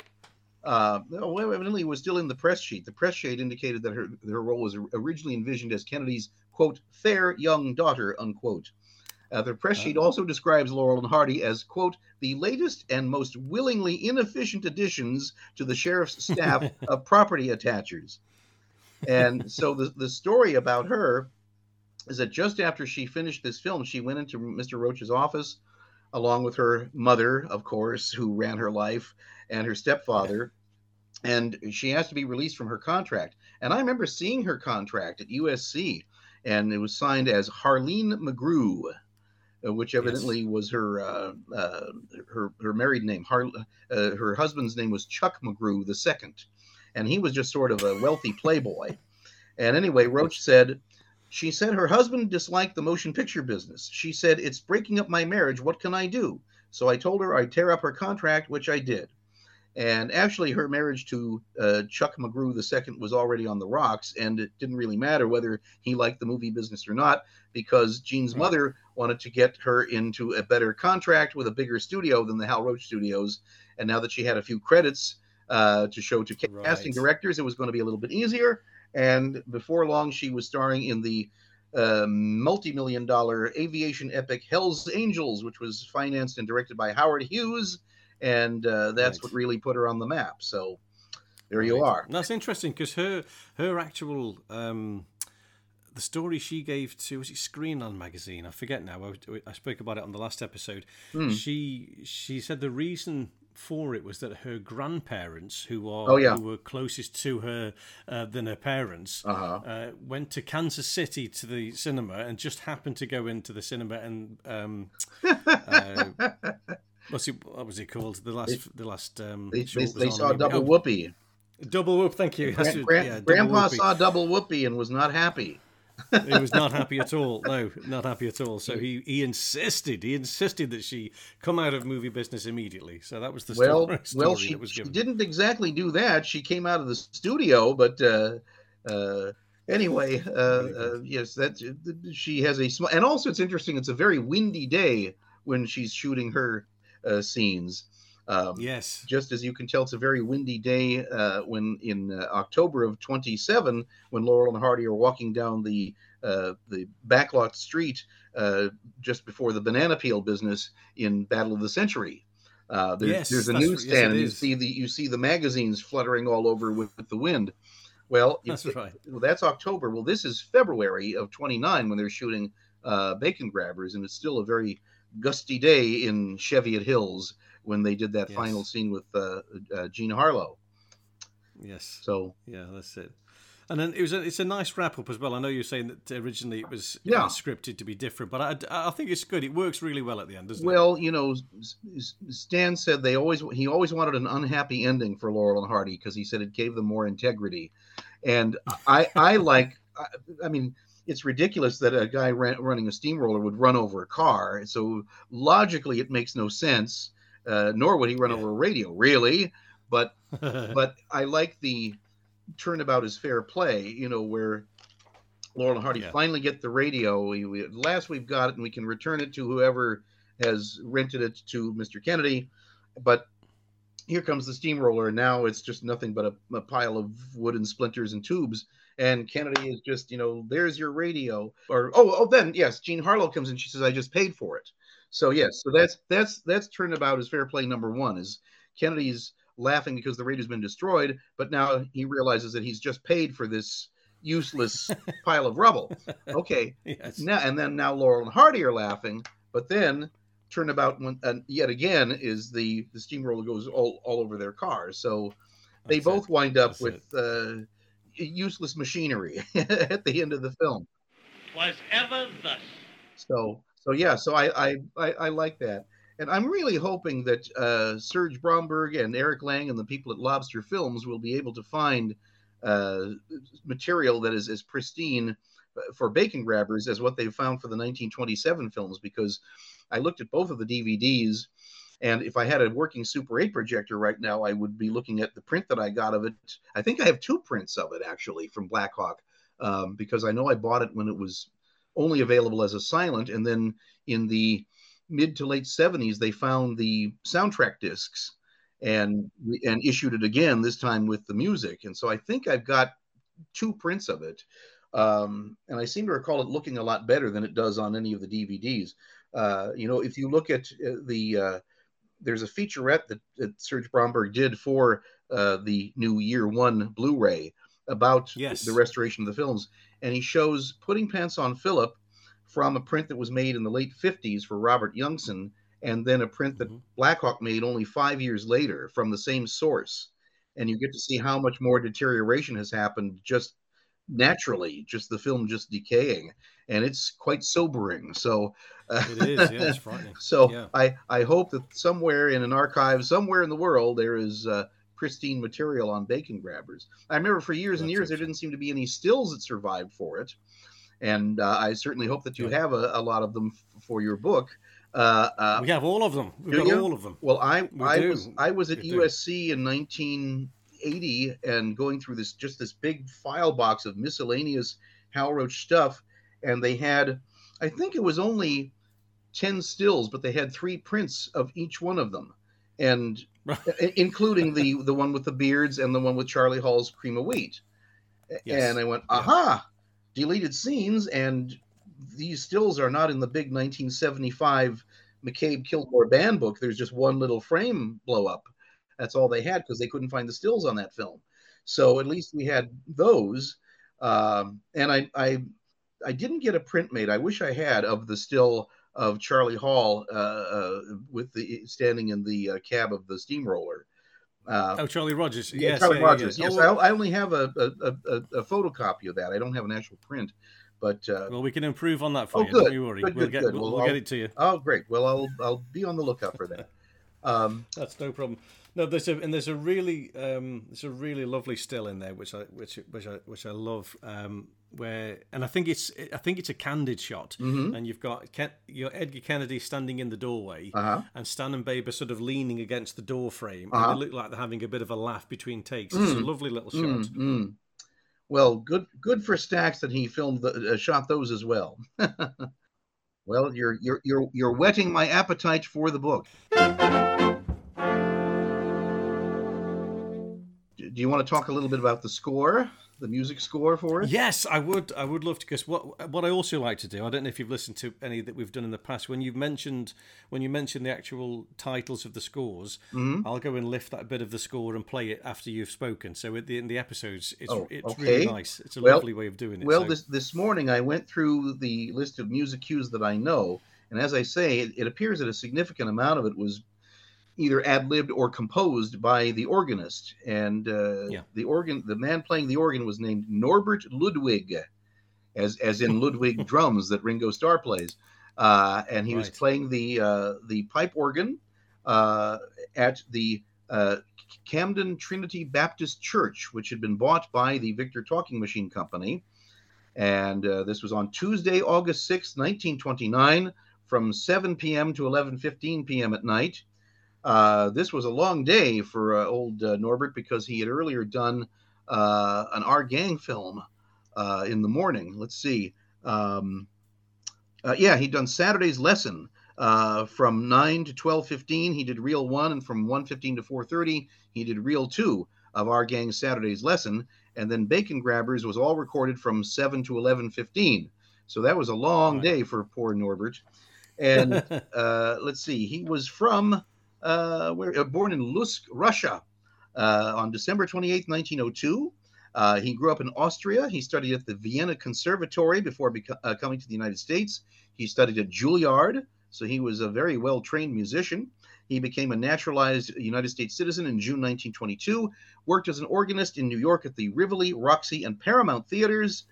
Uh, no, evidently was still in the press sheet. The press sheet indicated that her her role was originally envisioned as Kennedy's quote fair young daughter unquote. Uh, the press sheet also describes Laurel and Hardy as quote the latest and most willingly inefficient additions to the sheriff's staff of property attachers. And so the the story about her is that just after she finished this film, she went into Mr. Roach's office along with her mother, of course, who ran her life, and her stepfather. And she asked to be released from her contract. And I remember seeing her contract at USC, and it was signed as Harlean McGrew, uh, which evidently was her uh, uh, her her married name. Har- uh, her husband's name was Chuck McGrew the second, and he was just sort of a wealthy playboy. And anyway, Roach said, she said her husband disliked the motion picture business. She said, It's breaking up my marriage. What can I do? So I told her I'd tear up her contract, which I did. And actually, her marriage to uh, Chuck McGrew II was already on the rocks, and it didn't really matter whether he liked the movie business or not, because Jean's Right. mother wanted to get her into a better contract with a bigger studio than the Hal Roach Studios. And now that she had a few credits uh, to show to casting directors, it was going to be a little bit easier. And before long, she was starring in the uh, multi-million dollar aviation epic Hell's Angels, which was financed and directed by Howard Hughes, and uh, that's Right. what really put her on the map. So there you are. That's interesting because her her actual um, the story she gave to was it Screenland magazine? I forget now. I, I spoke about it on the last episode. Hmm. She she said the reason for it was that her grandparents, who are Oh, yeah. who were closest to her uh, than her parents, Uh-huh. uh, went to Kansas City to the cinema and just happened to go into the cinema and um, uh, what's it what was it called the last the last um, They, they, they saw maybe- double whoopee. double whoop thank you That's Gran- it, yeah, double Grandpa saw double whoopee and was not happy. he was not happy at all. No, not happy at all. So he, he insisted. He insisted that she come out of movie business immediately. So that was the Well, story, well, she, she didn't exactly do that. She came out of the studio, but uh, uh, anyway, uh, uh, yes, that she has a small. And also, it's interesting. It's a very windy day when she's shooting her uh, scenes. Um, Yes. just as you can tell, it's a very windy day uh, when in uh, October of 27, when Laurel and Hardy are walking down the uh, the backlot street uh, just before the banana peel business in Battle of the Century. Uh, there's, Yes, there's a that's- yes, newsstand, and you see the you see the magazines fluttering all over with, with the wind. Well, That's right. well, that's October. Well, this is February of 29 when they're shooting uh, Bacon Grabbers, and it's still a very gusty day in Cheviot Hills when they did that Yes. final scene with uh, uh, Jean Harlow. Yes. So Yeah, that's it. And then it was a, it's a nice wrap up as well. I know you're saying that originally it was uh, Yeah. scripted to be different, but I, I think it's good. It works really well at the end, doesn't it? Well, you know, Stan said they always he always wanted an unhappy ending for Laurel and Hardy because he said it gave them more integrity, and I I like I, I mean it's ridiculous that a guy ran, running a steamroller would run over a car. So logically, it makes no sense. Uh, nor would he run Yeah. over a radio, really. But but I like the turnabout is fair play. You know where Laurel and Hardy Yeah. finally get the radio. We, we, at last we've got it, and we can return it to whoever has rented it to Mr. Kennedy. But here comes the steamroller, and now it's just nothing but a, a pile of wooden splinters and tubes. And Kennedy is just, you know, there's your radio. Or oh, oh, then yes, Jean Harlow comes in. She says, "I just paid for it." So yes, so that's that's that's turnabout is fair play number one. Is Kennedy's laughing because the radio's been destroyed, but now he realizes that he's just paid for this useless pile of rubble. Okay, Yes. now and then now Laurel and Hardy are laughing, but then turnabout when and yet again is the the steamroller goes all, all over their car. So they That's both it. wind up That's with uh, useless machinery at the end of the film. Was ever thus. So so yeah, so I I I, I like that. And I'm really hoping that uh, Serge Bromberg and Eric Lange and the people at Lobster Films will be able to find uh, material that is as pristine uh, for Bacon Grabbers as what they found for the 1927 films. Because I looked at both of the DVDs, and if I had a working Super 8 projector right now, I would be looking at the print that I got of it. I think I have two prints of it actually from Blackhawk, um, because I know I bought it when it was only available as a silent, and then in the mid to late 70s they found the soundtrack discs and and issued it again this time with the music. And so i think i've got two prints of it. Um, and i seem to recall it looking a lot better than it does on any of the dvds uh, you know if you look at uh, the uh, there's a featurette that, that serge bromberg did for uh, the new year one blu-ray about Yes. the restoration of the films and he shows putting pants on philip from a print that was made in the late 50s for Robert Youngson, and then a print that Mhm. Blackhawk made only five years later from the same source. And you get to see how much more deterioration has happened just naturally, just the film just decaying. And it's quite sobering. So, uh, It is. Yeah, it's frightening. so Yeah. I, I hope that somewhere in an archive, somewhere in the world, there is uh, pristine material on bacon grabbers. I remember for years and years there didn't seem to be any stills that survived for it, and uh, I certainly hope that you Yeah. have a, a lot of them f- for your book. Uh, uh, we have all of them. We've got you? all of them. well, I We I do. was I was at We do. USC in 1980 and going through this just this big file box of miscellaneous Hal Roach stuff, and they had I think it was only ten stills, but they had three prints of each one of them, and including the the one with the beards and the one with Charlie Hall's cream of wheat. Yes. And I went, aha, deleted scenes, and these stills are not in the big 1975 McCabe Kilgore Bann book. There's just one little frame blow up. That's all they had because they couldn't find the stills on that film. So at least we had those. Um, and I, I, I didn't get a print made. I wish I had of the still of Charlie Hall uh, uh, with the standing in the uh, cab of the steamroller. Uh, Oh, Charlie Rogers. yeah, yes, Charlie yeah, Rogers. yeah. Yes, Oh, I, I only have a, a, a, a- photocopy of that. I don't have an actual print. But uh, well, we can improve on that for Oh, you. good. Don't you worry. Good, we'll good, get good. we'll, Well, get it to you. oh, great. Well, I'll I'll be on the lookout for that. Um, That's no problem. No, there's a and there's a really um, there's a really lovely still in there, which I which which I which I love. Um, where and I think it's I think it's a candid shot, mhm. and you've got Ken, your Edgar Kennedy standing in the doorway, Uh-huh. and Stan and Babe are sort of leaning against the door frame, Uh-huh. and they look like they're having a bit of a laugh between takes. It's a Mm. lovely little shot. Mm, mm. Well, good good for Stax that he filmed the, uh, shot those as well. well, you're you're you're you're whetting my appetite for the book. Do you want to talk a little bit about the score, the music score for it? Yes, I would. I would love to. Because what what I also like to do, I don't know if you've listened to any that we've done in the past. When you've mentioned when you mentioned the actual titles of the scores, Mhm. I'll go and lift that bit of the score and play it after you've spoken. So the, in the episodes, it's Oh, it's okay. really nice. It's a Well- lovely way of doing it. Well, so- this this morning I went through the list of music cues that I know, and as I say, it, it appears that a significant amount of it was either ad libbed or composed by the organist. And uh, Yeah. the organ, the man playing the organ was named Norbert Ludwig, as as in Ludwig drums that Ringo Starr plays, uh, and he was playing the uh, the pipe organ uh, at the uh, Camden Trinity Baptist Church, which had been bought by the Victor Talking Machine Company. And uh, this was on Tuesday, August 6th, 1929, from 7 p.m. to 11:15 p.m. at night. Uh, this was a long day for uh, old uh, Norbert because he had earlier done uh, an Our Gang film uh, in the morning. Let's see. Um, uh, yeah, he'd done Saturday's lesson uh, from 9 to 12.15. He did reel 1, and from 1.15 to 4.30, he did reel 2 of our gang's Saturday's lesson. And then Bacon Grabbers was all recorded from 7 to 11.15. So that was a long day for poor Norbert. And uh, let's see, he was from, uh, where, uh, born in Lusk, Russia uh, on December 28, 1902. Uh, he grew up in Austria. He studied at the Vienna Conservatory before beco- coming to the United States. He studied at Juilliard, so he was a very well trained musician. He became a naturalized United States citizen in June 1922, worked as an organist in New York at the Rivoli, Roxy, and Paramount theaters.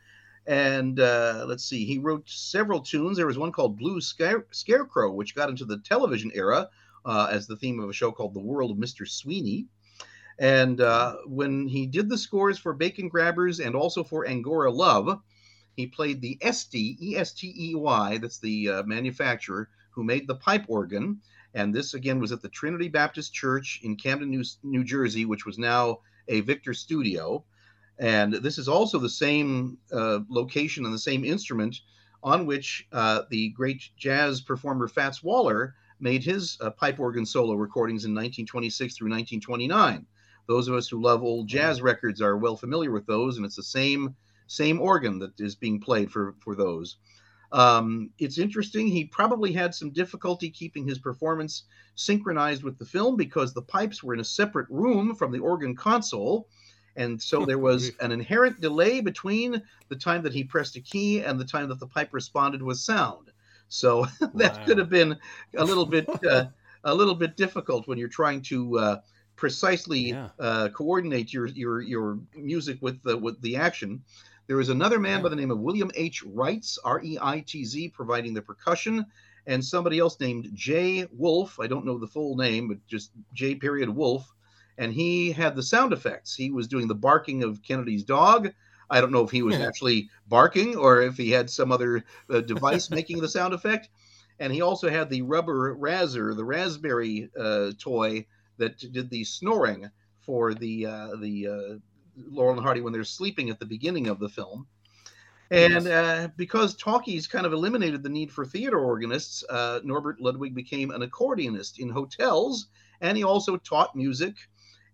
And uh, let's see, he wrote several tunes. There was one called Blue Scare- Scarecrow, which got into the television era uh, as the theme of a show called The World of Mr. Sweeney. And uh, when he did the scores for Bacon Grabbers and also for Angora Love, he played the Estey, E S T E Y, that's the uh, manufacturer who made the pipe organ. And this again was at the Trinity Baptist Church in Camden, New, New Jersey, which was now a Victor studio. And this is also the same uh, location and the same instrument on which uh, the great jazz performer Fats Waller made his uh, pipe organ solo recordings in 1926 through 1929. Those of us who love old jazz records are well familiar with those, and it's the same same organ that is being played for for those. Um, it's interesting. He probably had some difficulty keeping his performance synchronized with the film because the pipes were in a separate room from the organ console. And so there was an inherent delay between the time that he pressed a key and the time that the pipe responded with sound. So that Wow. could have been a little bit uh, a little bit difficult when you're trying to uh, precisely Yeah. uh, coordinate your your your music with the with the action. There was another man Yeah. by the name of William H. Reitz, R E I T Z, providing the percussion, and somebody else named J. Wolf. I don't know the full name, but just J. Period Wolf, and he had the sound effects. He was doing the barking of Kennedy's dog. I don't know if he was Yeah. actually barking or if he had some other uh, device making the sound effect. And he also had the rubber razor, the raspberry uh, toy that did the snoring for the uh, the uh, Laurel and Hardy when they're sleeping at the beginning of the film. And uh, because talkies kind of eliminated the need for theater organists, uh, Norbert Ludwig became an accordionist in hotels, and he also taught music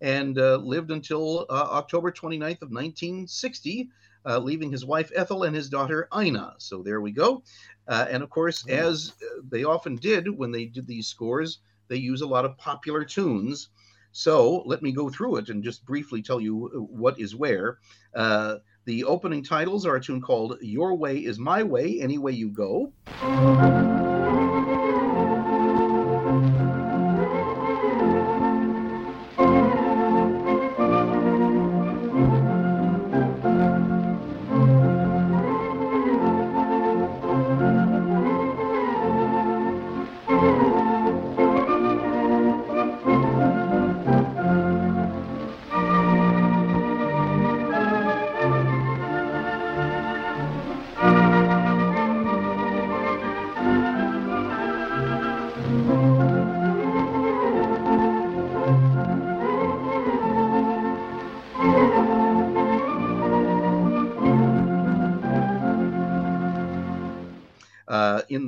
and uh, lived until uh, October 29th of 1960, uh, leaving his wife Ethel and his daughter Ina. So there we go. Uh, and of course, Yeah. as uh, they often did when they did these scores, they use a lot of popular tunes. So let me go through it and just briefly tell you what is where. Uh, the opening titles are a tune called Your Way is My Way, Any Way You Go.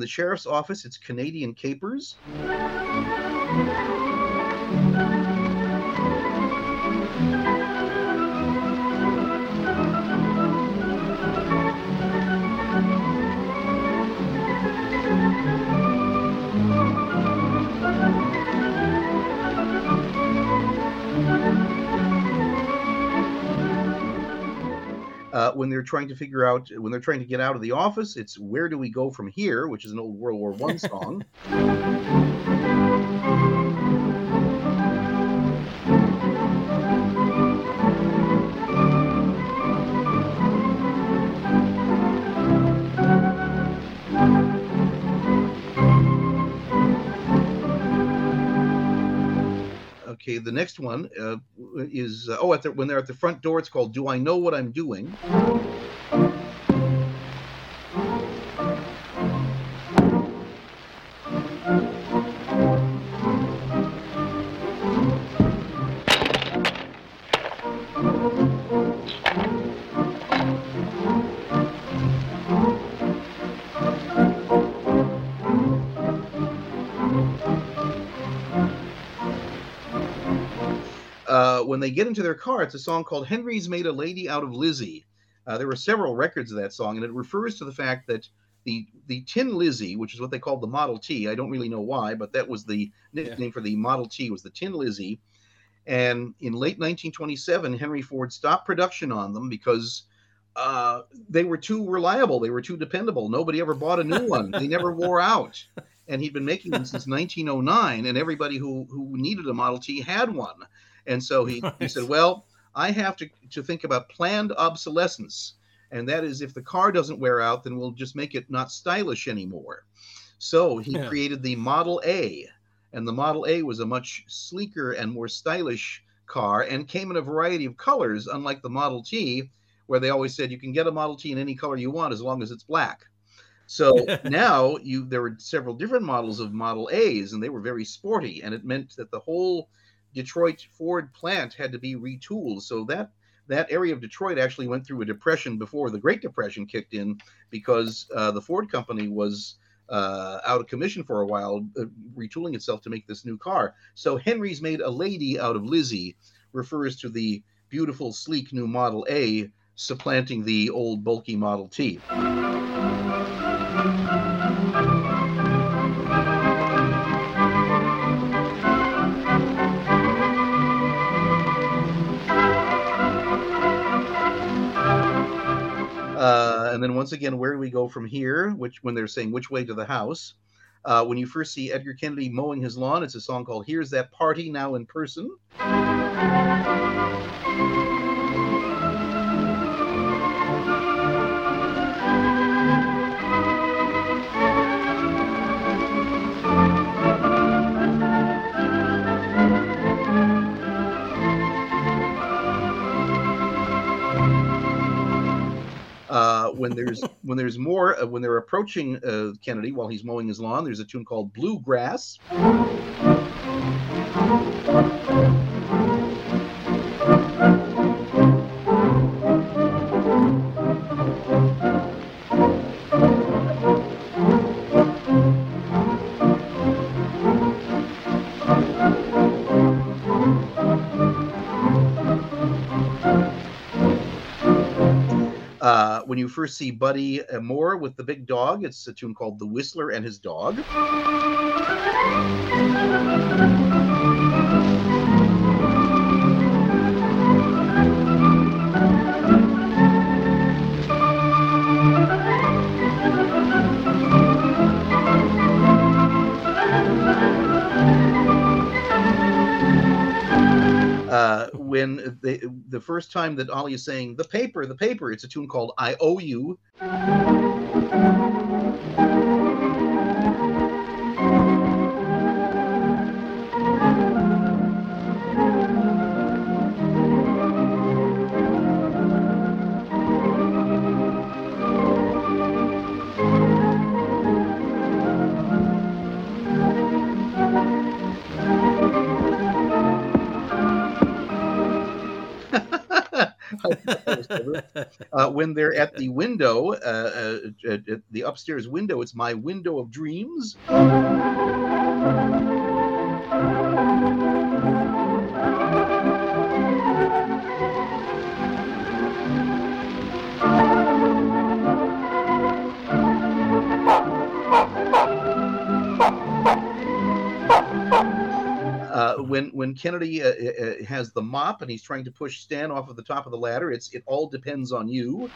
The sheriff's office, it's Canadian Capers. Uh, when they're trying to figure out, when they're trying to get out of the office, it's Where Do We Go From Here, which is an old World War One song. Okay, the next one uh, is uh, oh, at the, when they're at the front door, it's called "Do I Know What I'm Doing." They get into their car, it's a song called Henry's Made a Lady Out of Lizzie. Uh, there were several records of that song, and it refers to the fact that the the Tin Lizzie, which is what they called the Model T, I don't really know why, but that was the nickname yeah. for the Model T, was the Tin Lizzie. And in late 1927, Henry Ford stopped production on them because uh, they were too reliable. They were too dependable. Nobody ever bought a new one. They never wore out. And he'd been making them since 1909, and everybody who, who needed a Model T had one. And so he, he said, Well, I have to, to think about planned obsolescence. And that is if the car doesn't wear out, then we'll just make it not stylish anymore. So he yeah. created the Model A. And the Model A was a much sleeker and more stylish car and came in a variety of colors, unlike the Model T, where they always said you can get a Model T in any color you want as long as it's black. So now you there were several different models of Model A's, and they were very sporty, and it meant that the whole Detroit Ford plant had to be retooled. So that that area of Detroit actually went through a depression before the Great Depression kicked in because uh, the Ford company was uh, out of commission for a while, uh, retooling itself to make this new car. So Henry's made a lady out of Lizzie refers to the beautiful, sleek new Model A supplanting the old bulky Model T. and then once again, where do we go from here? Which when they're saying which way to the house? Uh, when you first see Edgar Kennedy mowing his lawn, it's a song called "Here's That Party Now in Person." When there's when there's more uh, when they're approaching uh, Kennedy while he's mowing his lawn, there's a tune called Bluegrass. When you first see Buddy Moore with the big dog, it's a tune called The Whistler and His Dog. Uh, when they, the first time that Ollie is saying the paper, the paper, it's a tune called I Owe You. uh, when they're at the window, uh, uh, the upstairs window, it's my window of dreams. When when Kennedy uh, uh, uh, has the mop and he's trying to push Stan off of the top of the ladder, it's it all depends on you.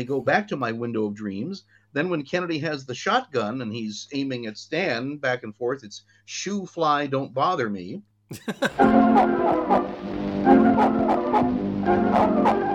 They go back to my window of dreams. Then when Kennedy has the shotgun and he's aiming at Stan back and forth, it's "Shoo fly, don't bother me."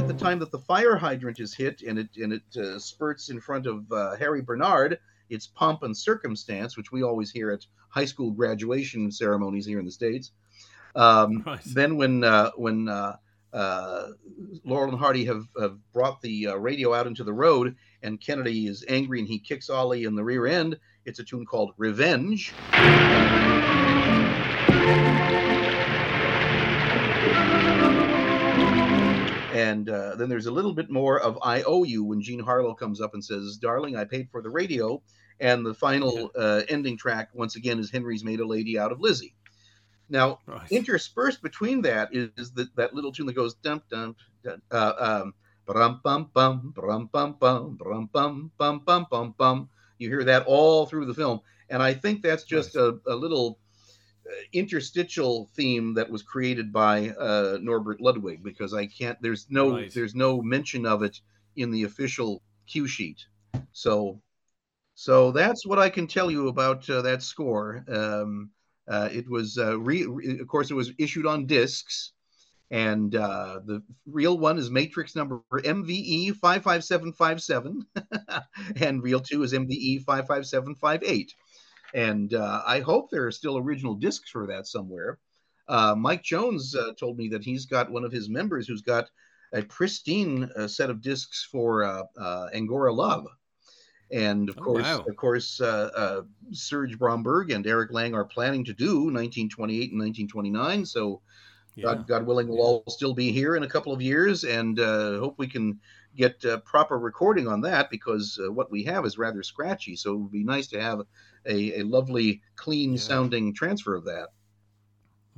the time that the fire hydrant is hit and it and it uh, spurts in front of uh, Harry Bernard, it's pomp and circumstance, which we always hear at high school graduation ceremonies here in the states. Um, Right. Then when uh, when uh, uh, Laurel and Hardy have, have brought the uh, radio out into the road, and Kennedy is angry and he kicks Ollie in the rear end. It's a tune called Revenge. And uh, then there's a little bit more of I Owe You when Jean Harlow comes up and says, Darling, I paid for the radio. And the final uh, ending track, once again, is Henry's Made a Lady Out of Lizzie. Now, Right. interspersed between that is, is that, that little tune that goes dump, dump, dum uh, um brum bum bum brum bum bum brum bum bum bum bum bum. You hear that all through the film, and I think that's just a, a little interstitial theme that was created by uh, Norbert Ludwig because I can't. There's no Right. there's no mention of it in the official cue sheet. So so that's what I can tell you about uh, that score. Um, uh, it was, uh, re- re- of course, it was issued on discs, and uh, the real one is Matrix number MVE 55757, and real two is MVE 55758. And uh, I hope there are still original discs for that somewhere. Uh, Mike Jones uh, told me that he's got one of his members who's got a pristine uh, set of discs for uh, uh, Angora Love. And of Oh, course, wow. of course, uh, uh, Serge Bromberg and Eric Lange are planning to do 1928 and 1929. So, Yeah. God, God willing, we'll all still be here in a couple of years, and uh, hope we can get uh, proper recording on that because uh, what we have is rather scratchy. So it would be nice to have a, a lovely, clean Yeah. sounding transfer of that.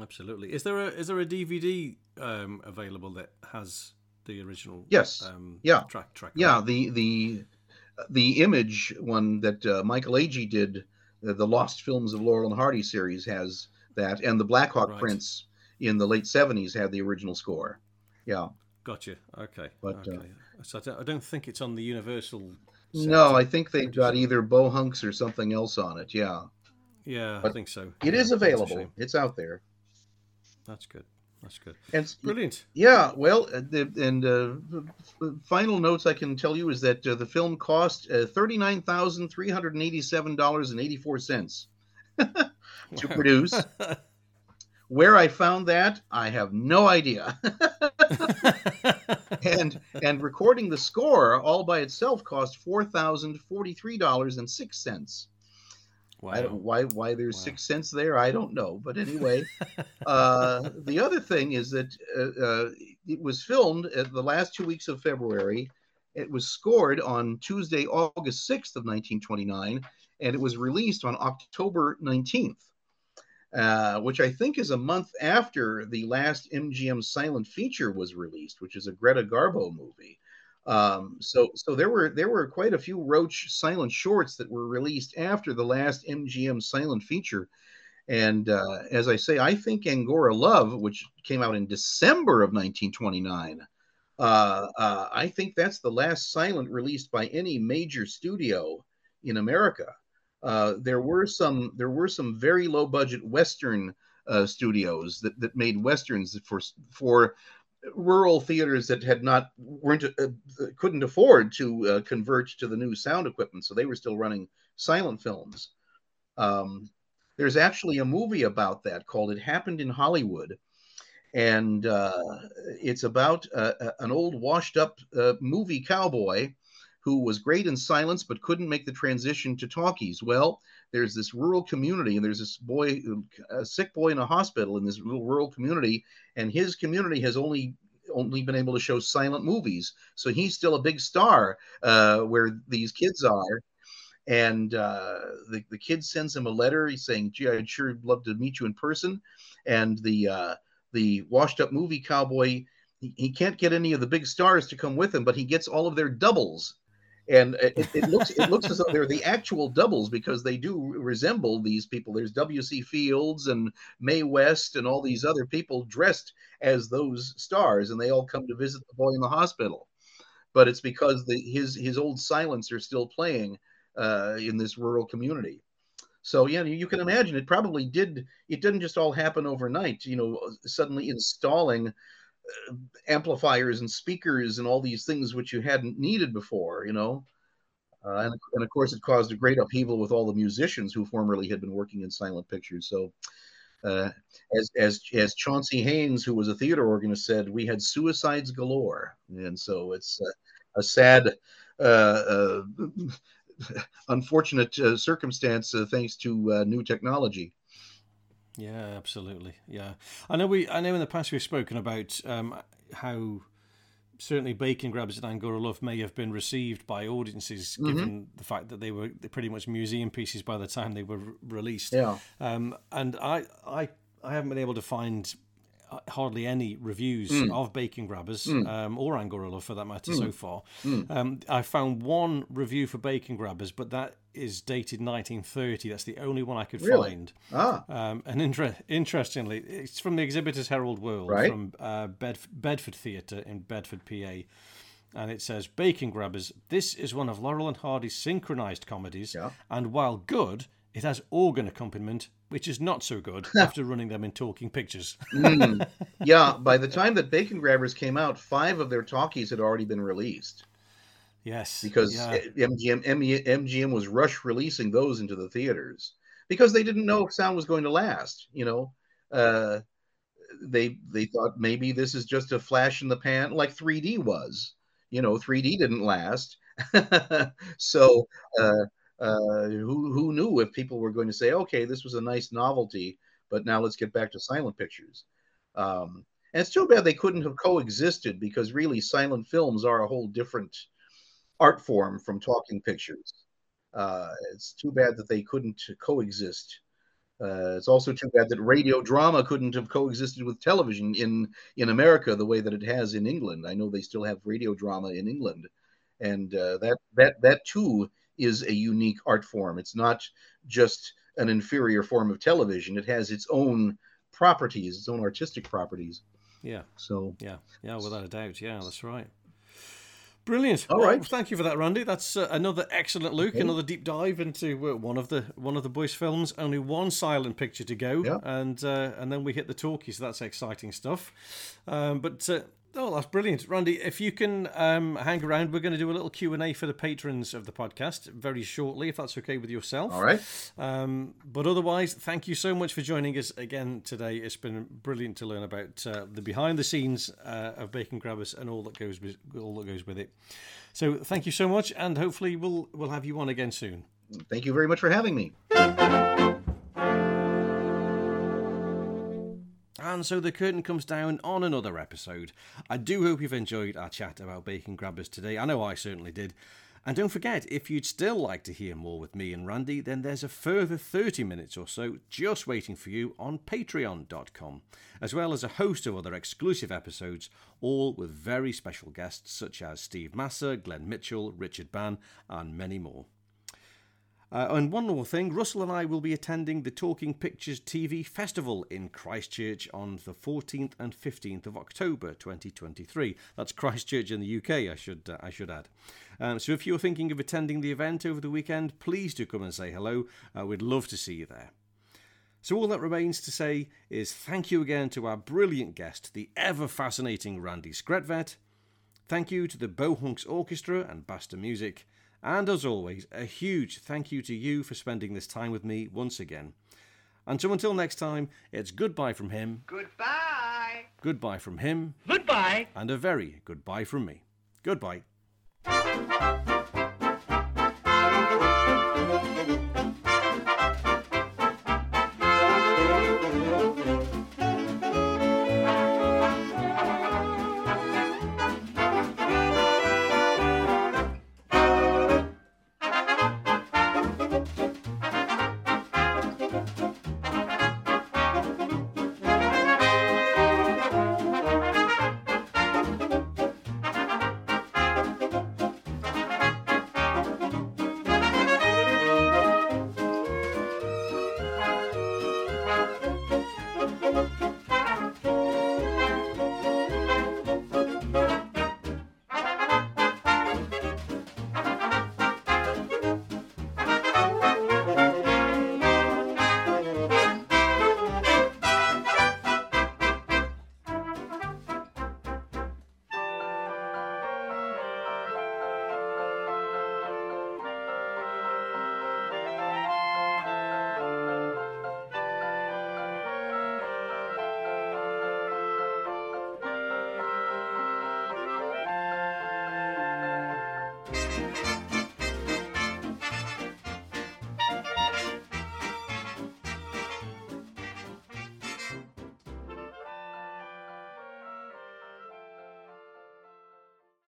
Absolutely. Is there a is there a DVD um, available that has the original? Yes. Um, Yeah. Track track. Yeah, the the the image one that uh, Michael Agee did, uh, the Lost Films of Laurel and Hardy series has that, and the Blackhawk Right. Prince in the late '70s had the original score. Yeah. Gotcha. Okay. But, uh, so I don't think it's on the Universal. Set. No, I think they've got either Beau Hunks or something else on it. Yeah, Yeah, I think so. it Yeah, is available. It's out there. That's good. That's good. And Brilliant. yeah, well, uh, the, and uh, f- f- final notes I can tell you is that uh, the film cost uh, thirty nine thousand three hundred and eighty seven dollars and eighty four cents to produce. Where I found that, I have no idea. and and recording the score all by itself cost four thousand forty three dollars and six cents. I don't wow. why why there's Wow. six cents there. I don't know, but anyway, uh, the other thing is that uh, uh, it was filmed at the last two weeks of February. It was scored on Tuesday, August sixth of 1929, and it was released on October 19th, uh, which I think is a month after the last MGM silent feature was released, which is a Greta Garbo movie. Um, so so there were there were quite a few Roach silent shorts that were released after the last MGM silent feature. And uh, as I say, I think Angora Love, which came out in December of 1929, uh, uh, I think that's the last silent released by any major studio in America. Uh, there were some there were some very low budget Western uh, studios that, that made westerns for for rural theaters that had not weren't uh, couldn't afford to uh, convert to the new sound equipment, so they were still running silent films. Um, there's actually a movie about that called "It Happened in Hollywood," and uh, it's about an old washed-up uh, movie cowboy who was great in silence but couldn't make the transition to talkies. Well, there's this rural community, and there's this boy, a sick boy in a hospital in this little rural community, and his community has only only been able to show silent movies. So he's still a big star uh, where these kids are. And uh, the, the kid sends him a letter. He's saying, gee, I'd sure love to meet you in person. And the, uh, the washed up movie cowboy, he, he can't get any of the big stars to come with him, but he gets all of their doubles and it, it looks it looks as though they're the actual doubles because they do resemble these people. There's W.C. Fields and Mae West and all these other people dressed as those stars, and they all come to visit the boy in the hospital. But it's because the, his his old silents are still playing uh, in this rural community. So yeah, you can imagine it probably did. It didn't just all happen overnight. You know, suddenly installing amplifiers and speakers and all these things which you hadn't needed before, you know. Uh, and, and of course, it caused a great upheaval with all the musicians who formerly had been working in silent pictures. So, uh, as as as Chauncey Haines, who was a theater organist, said, we had suicides galore, and so it's a sad, uh, uh unfortunate uh, circumstance thanks to new technology. Yeah, absolutely. Yeah, I know. We I know in the past we've spoken about um, how certainly Bacon Grabbers and Angora Love may have been received by audiences, mm-hmm. given the fact that they were pretty much museum pieces by the time they were released. Yeah. Um, and I, I, I haven't been able to find uh, hardly any reviews mm. of Bacon Grabbers mm. um, or Angora Love for that matter mm. so far. Mm. Um, I found one review for Bacon Grabbers, but that is dated 1930. That's the only one I could really? find. Ah. Um, and inter- interestingly, it's from the Exhibitors Herald World right. from uh, Bedf- Bedford Theatre in Bedford, PA. And it says, Bacon Grabbers, this is one of Laurel and Hardy's synchronized comedies, yeah. and while good, it has organ accompaniment, which is not so good after running them in talking pictures. mm. Yeah, by the time that Bacon Grabbers came out, five of their talkies had already been released. Yes. Because yeah. MGM, MGM was rush releasing those into the theaters because they didn't know if sound was going to last. You know, uh, they they thought maybe this is just a flash in the pan, like 3D was. You know, 3D didn't last, so uh, uh, who who knew if people were going to say, okay, this was a nice novelty, but now let's get back to silent pictures. Um, and it's too bad they couldn't have coexisted because really silent films are a whole different art form from talking pictures. Uh, it's too bad that they couldn't coexist. Uh, it's also too bad that radio drama couldn't have coexisted with television in in America the way that it has in England. I know they still have radio drama in England, and uh, that that that too is a unique art form. It's not just an inferior form of television. It has its own properties, its own artistic properties. Yeah. So. Yeah. Yeah. Without a doubt. Yeah. That's right. Brilliant. All right. Well, thank you for that, Randy. That's uh, another excellent look, okay. another deep dive into uh, one of the one of the boys' films. Only one silent picture to go, yeah. and uh, and then we hit the talkies. So that's exciting stuff. Um, but uh, Oh, that's brilliant, Randy. If you can um, hang around, we're going to do a little Q and A for the patrons of the podcast very shortly, if that's okay with yourself. All right. Um, but otherwise, thank you so much for joining us again today. It's been brilliant to learn about uh, the behind the scenes uh, of Bacon Grabbers and all that goes with, all that goes with it. So, thank you so much, and hopefully, we'll we'll have you on again soon. Thank you very much for having me. And so the curtain comes down on another episode. I do hope you've enjoyed our chat about bacon grabbers today. I know I certainly did. And don't forget, if you'd still like to hear more with me and Randy, then there's a further 30 minutes or so just waiting for you on patreon.com, as well as a host of other exclusive episodes, all with very special guests such as Steve Massa, Glenn Mitchell, Richard Bann, and many more. Uh, and one more thing Russell and I will be attending the Talking Pictures TV Festival in Christchurch on the 14th and 15th of October 2023. That's Christchurch in the UK, I should, uh, I should add. Um, so if you're thinking of attending the event over the weekend, please do come and say hello. Uh, we'd love to see you there. So, all that remains to say is thank you again to our brilliant guest, the ever fascinating Randy Skretvedt. Thank you to the Beau Hunks Orchestra and Basta Music. And as always, a huge thank you to you for spending this time with me once again. And so until next time, it's goodbye from him. Goodbye. Goodbye from him. Goodbye. And a very goodbye from me. Goodbye.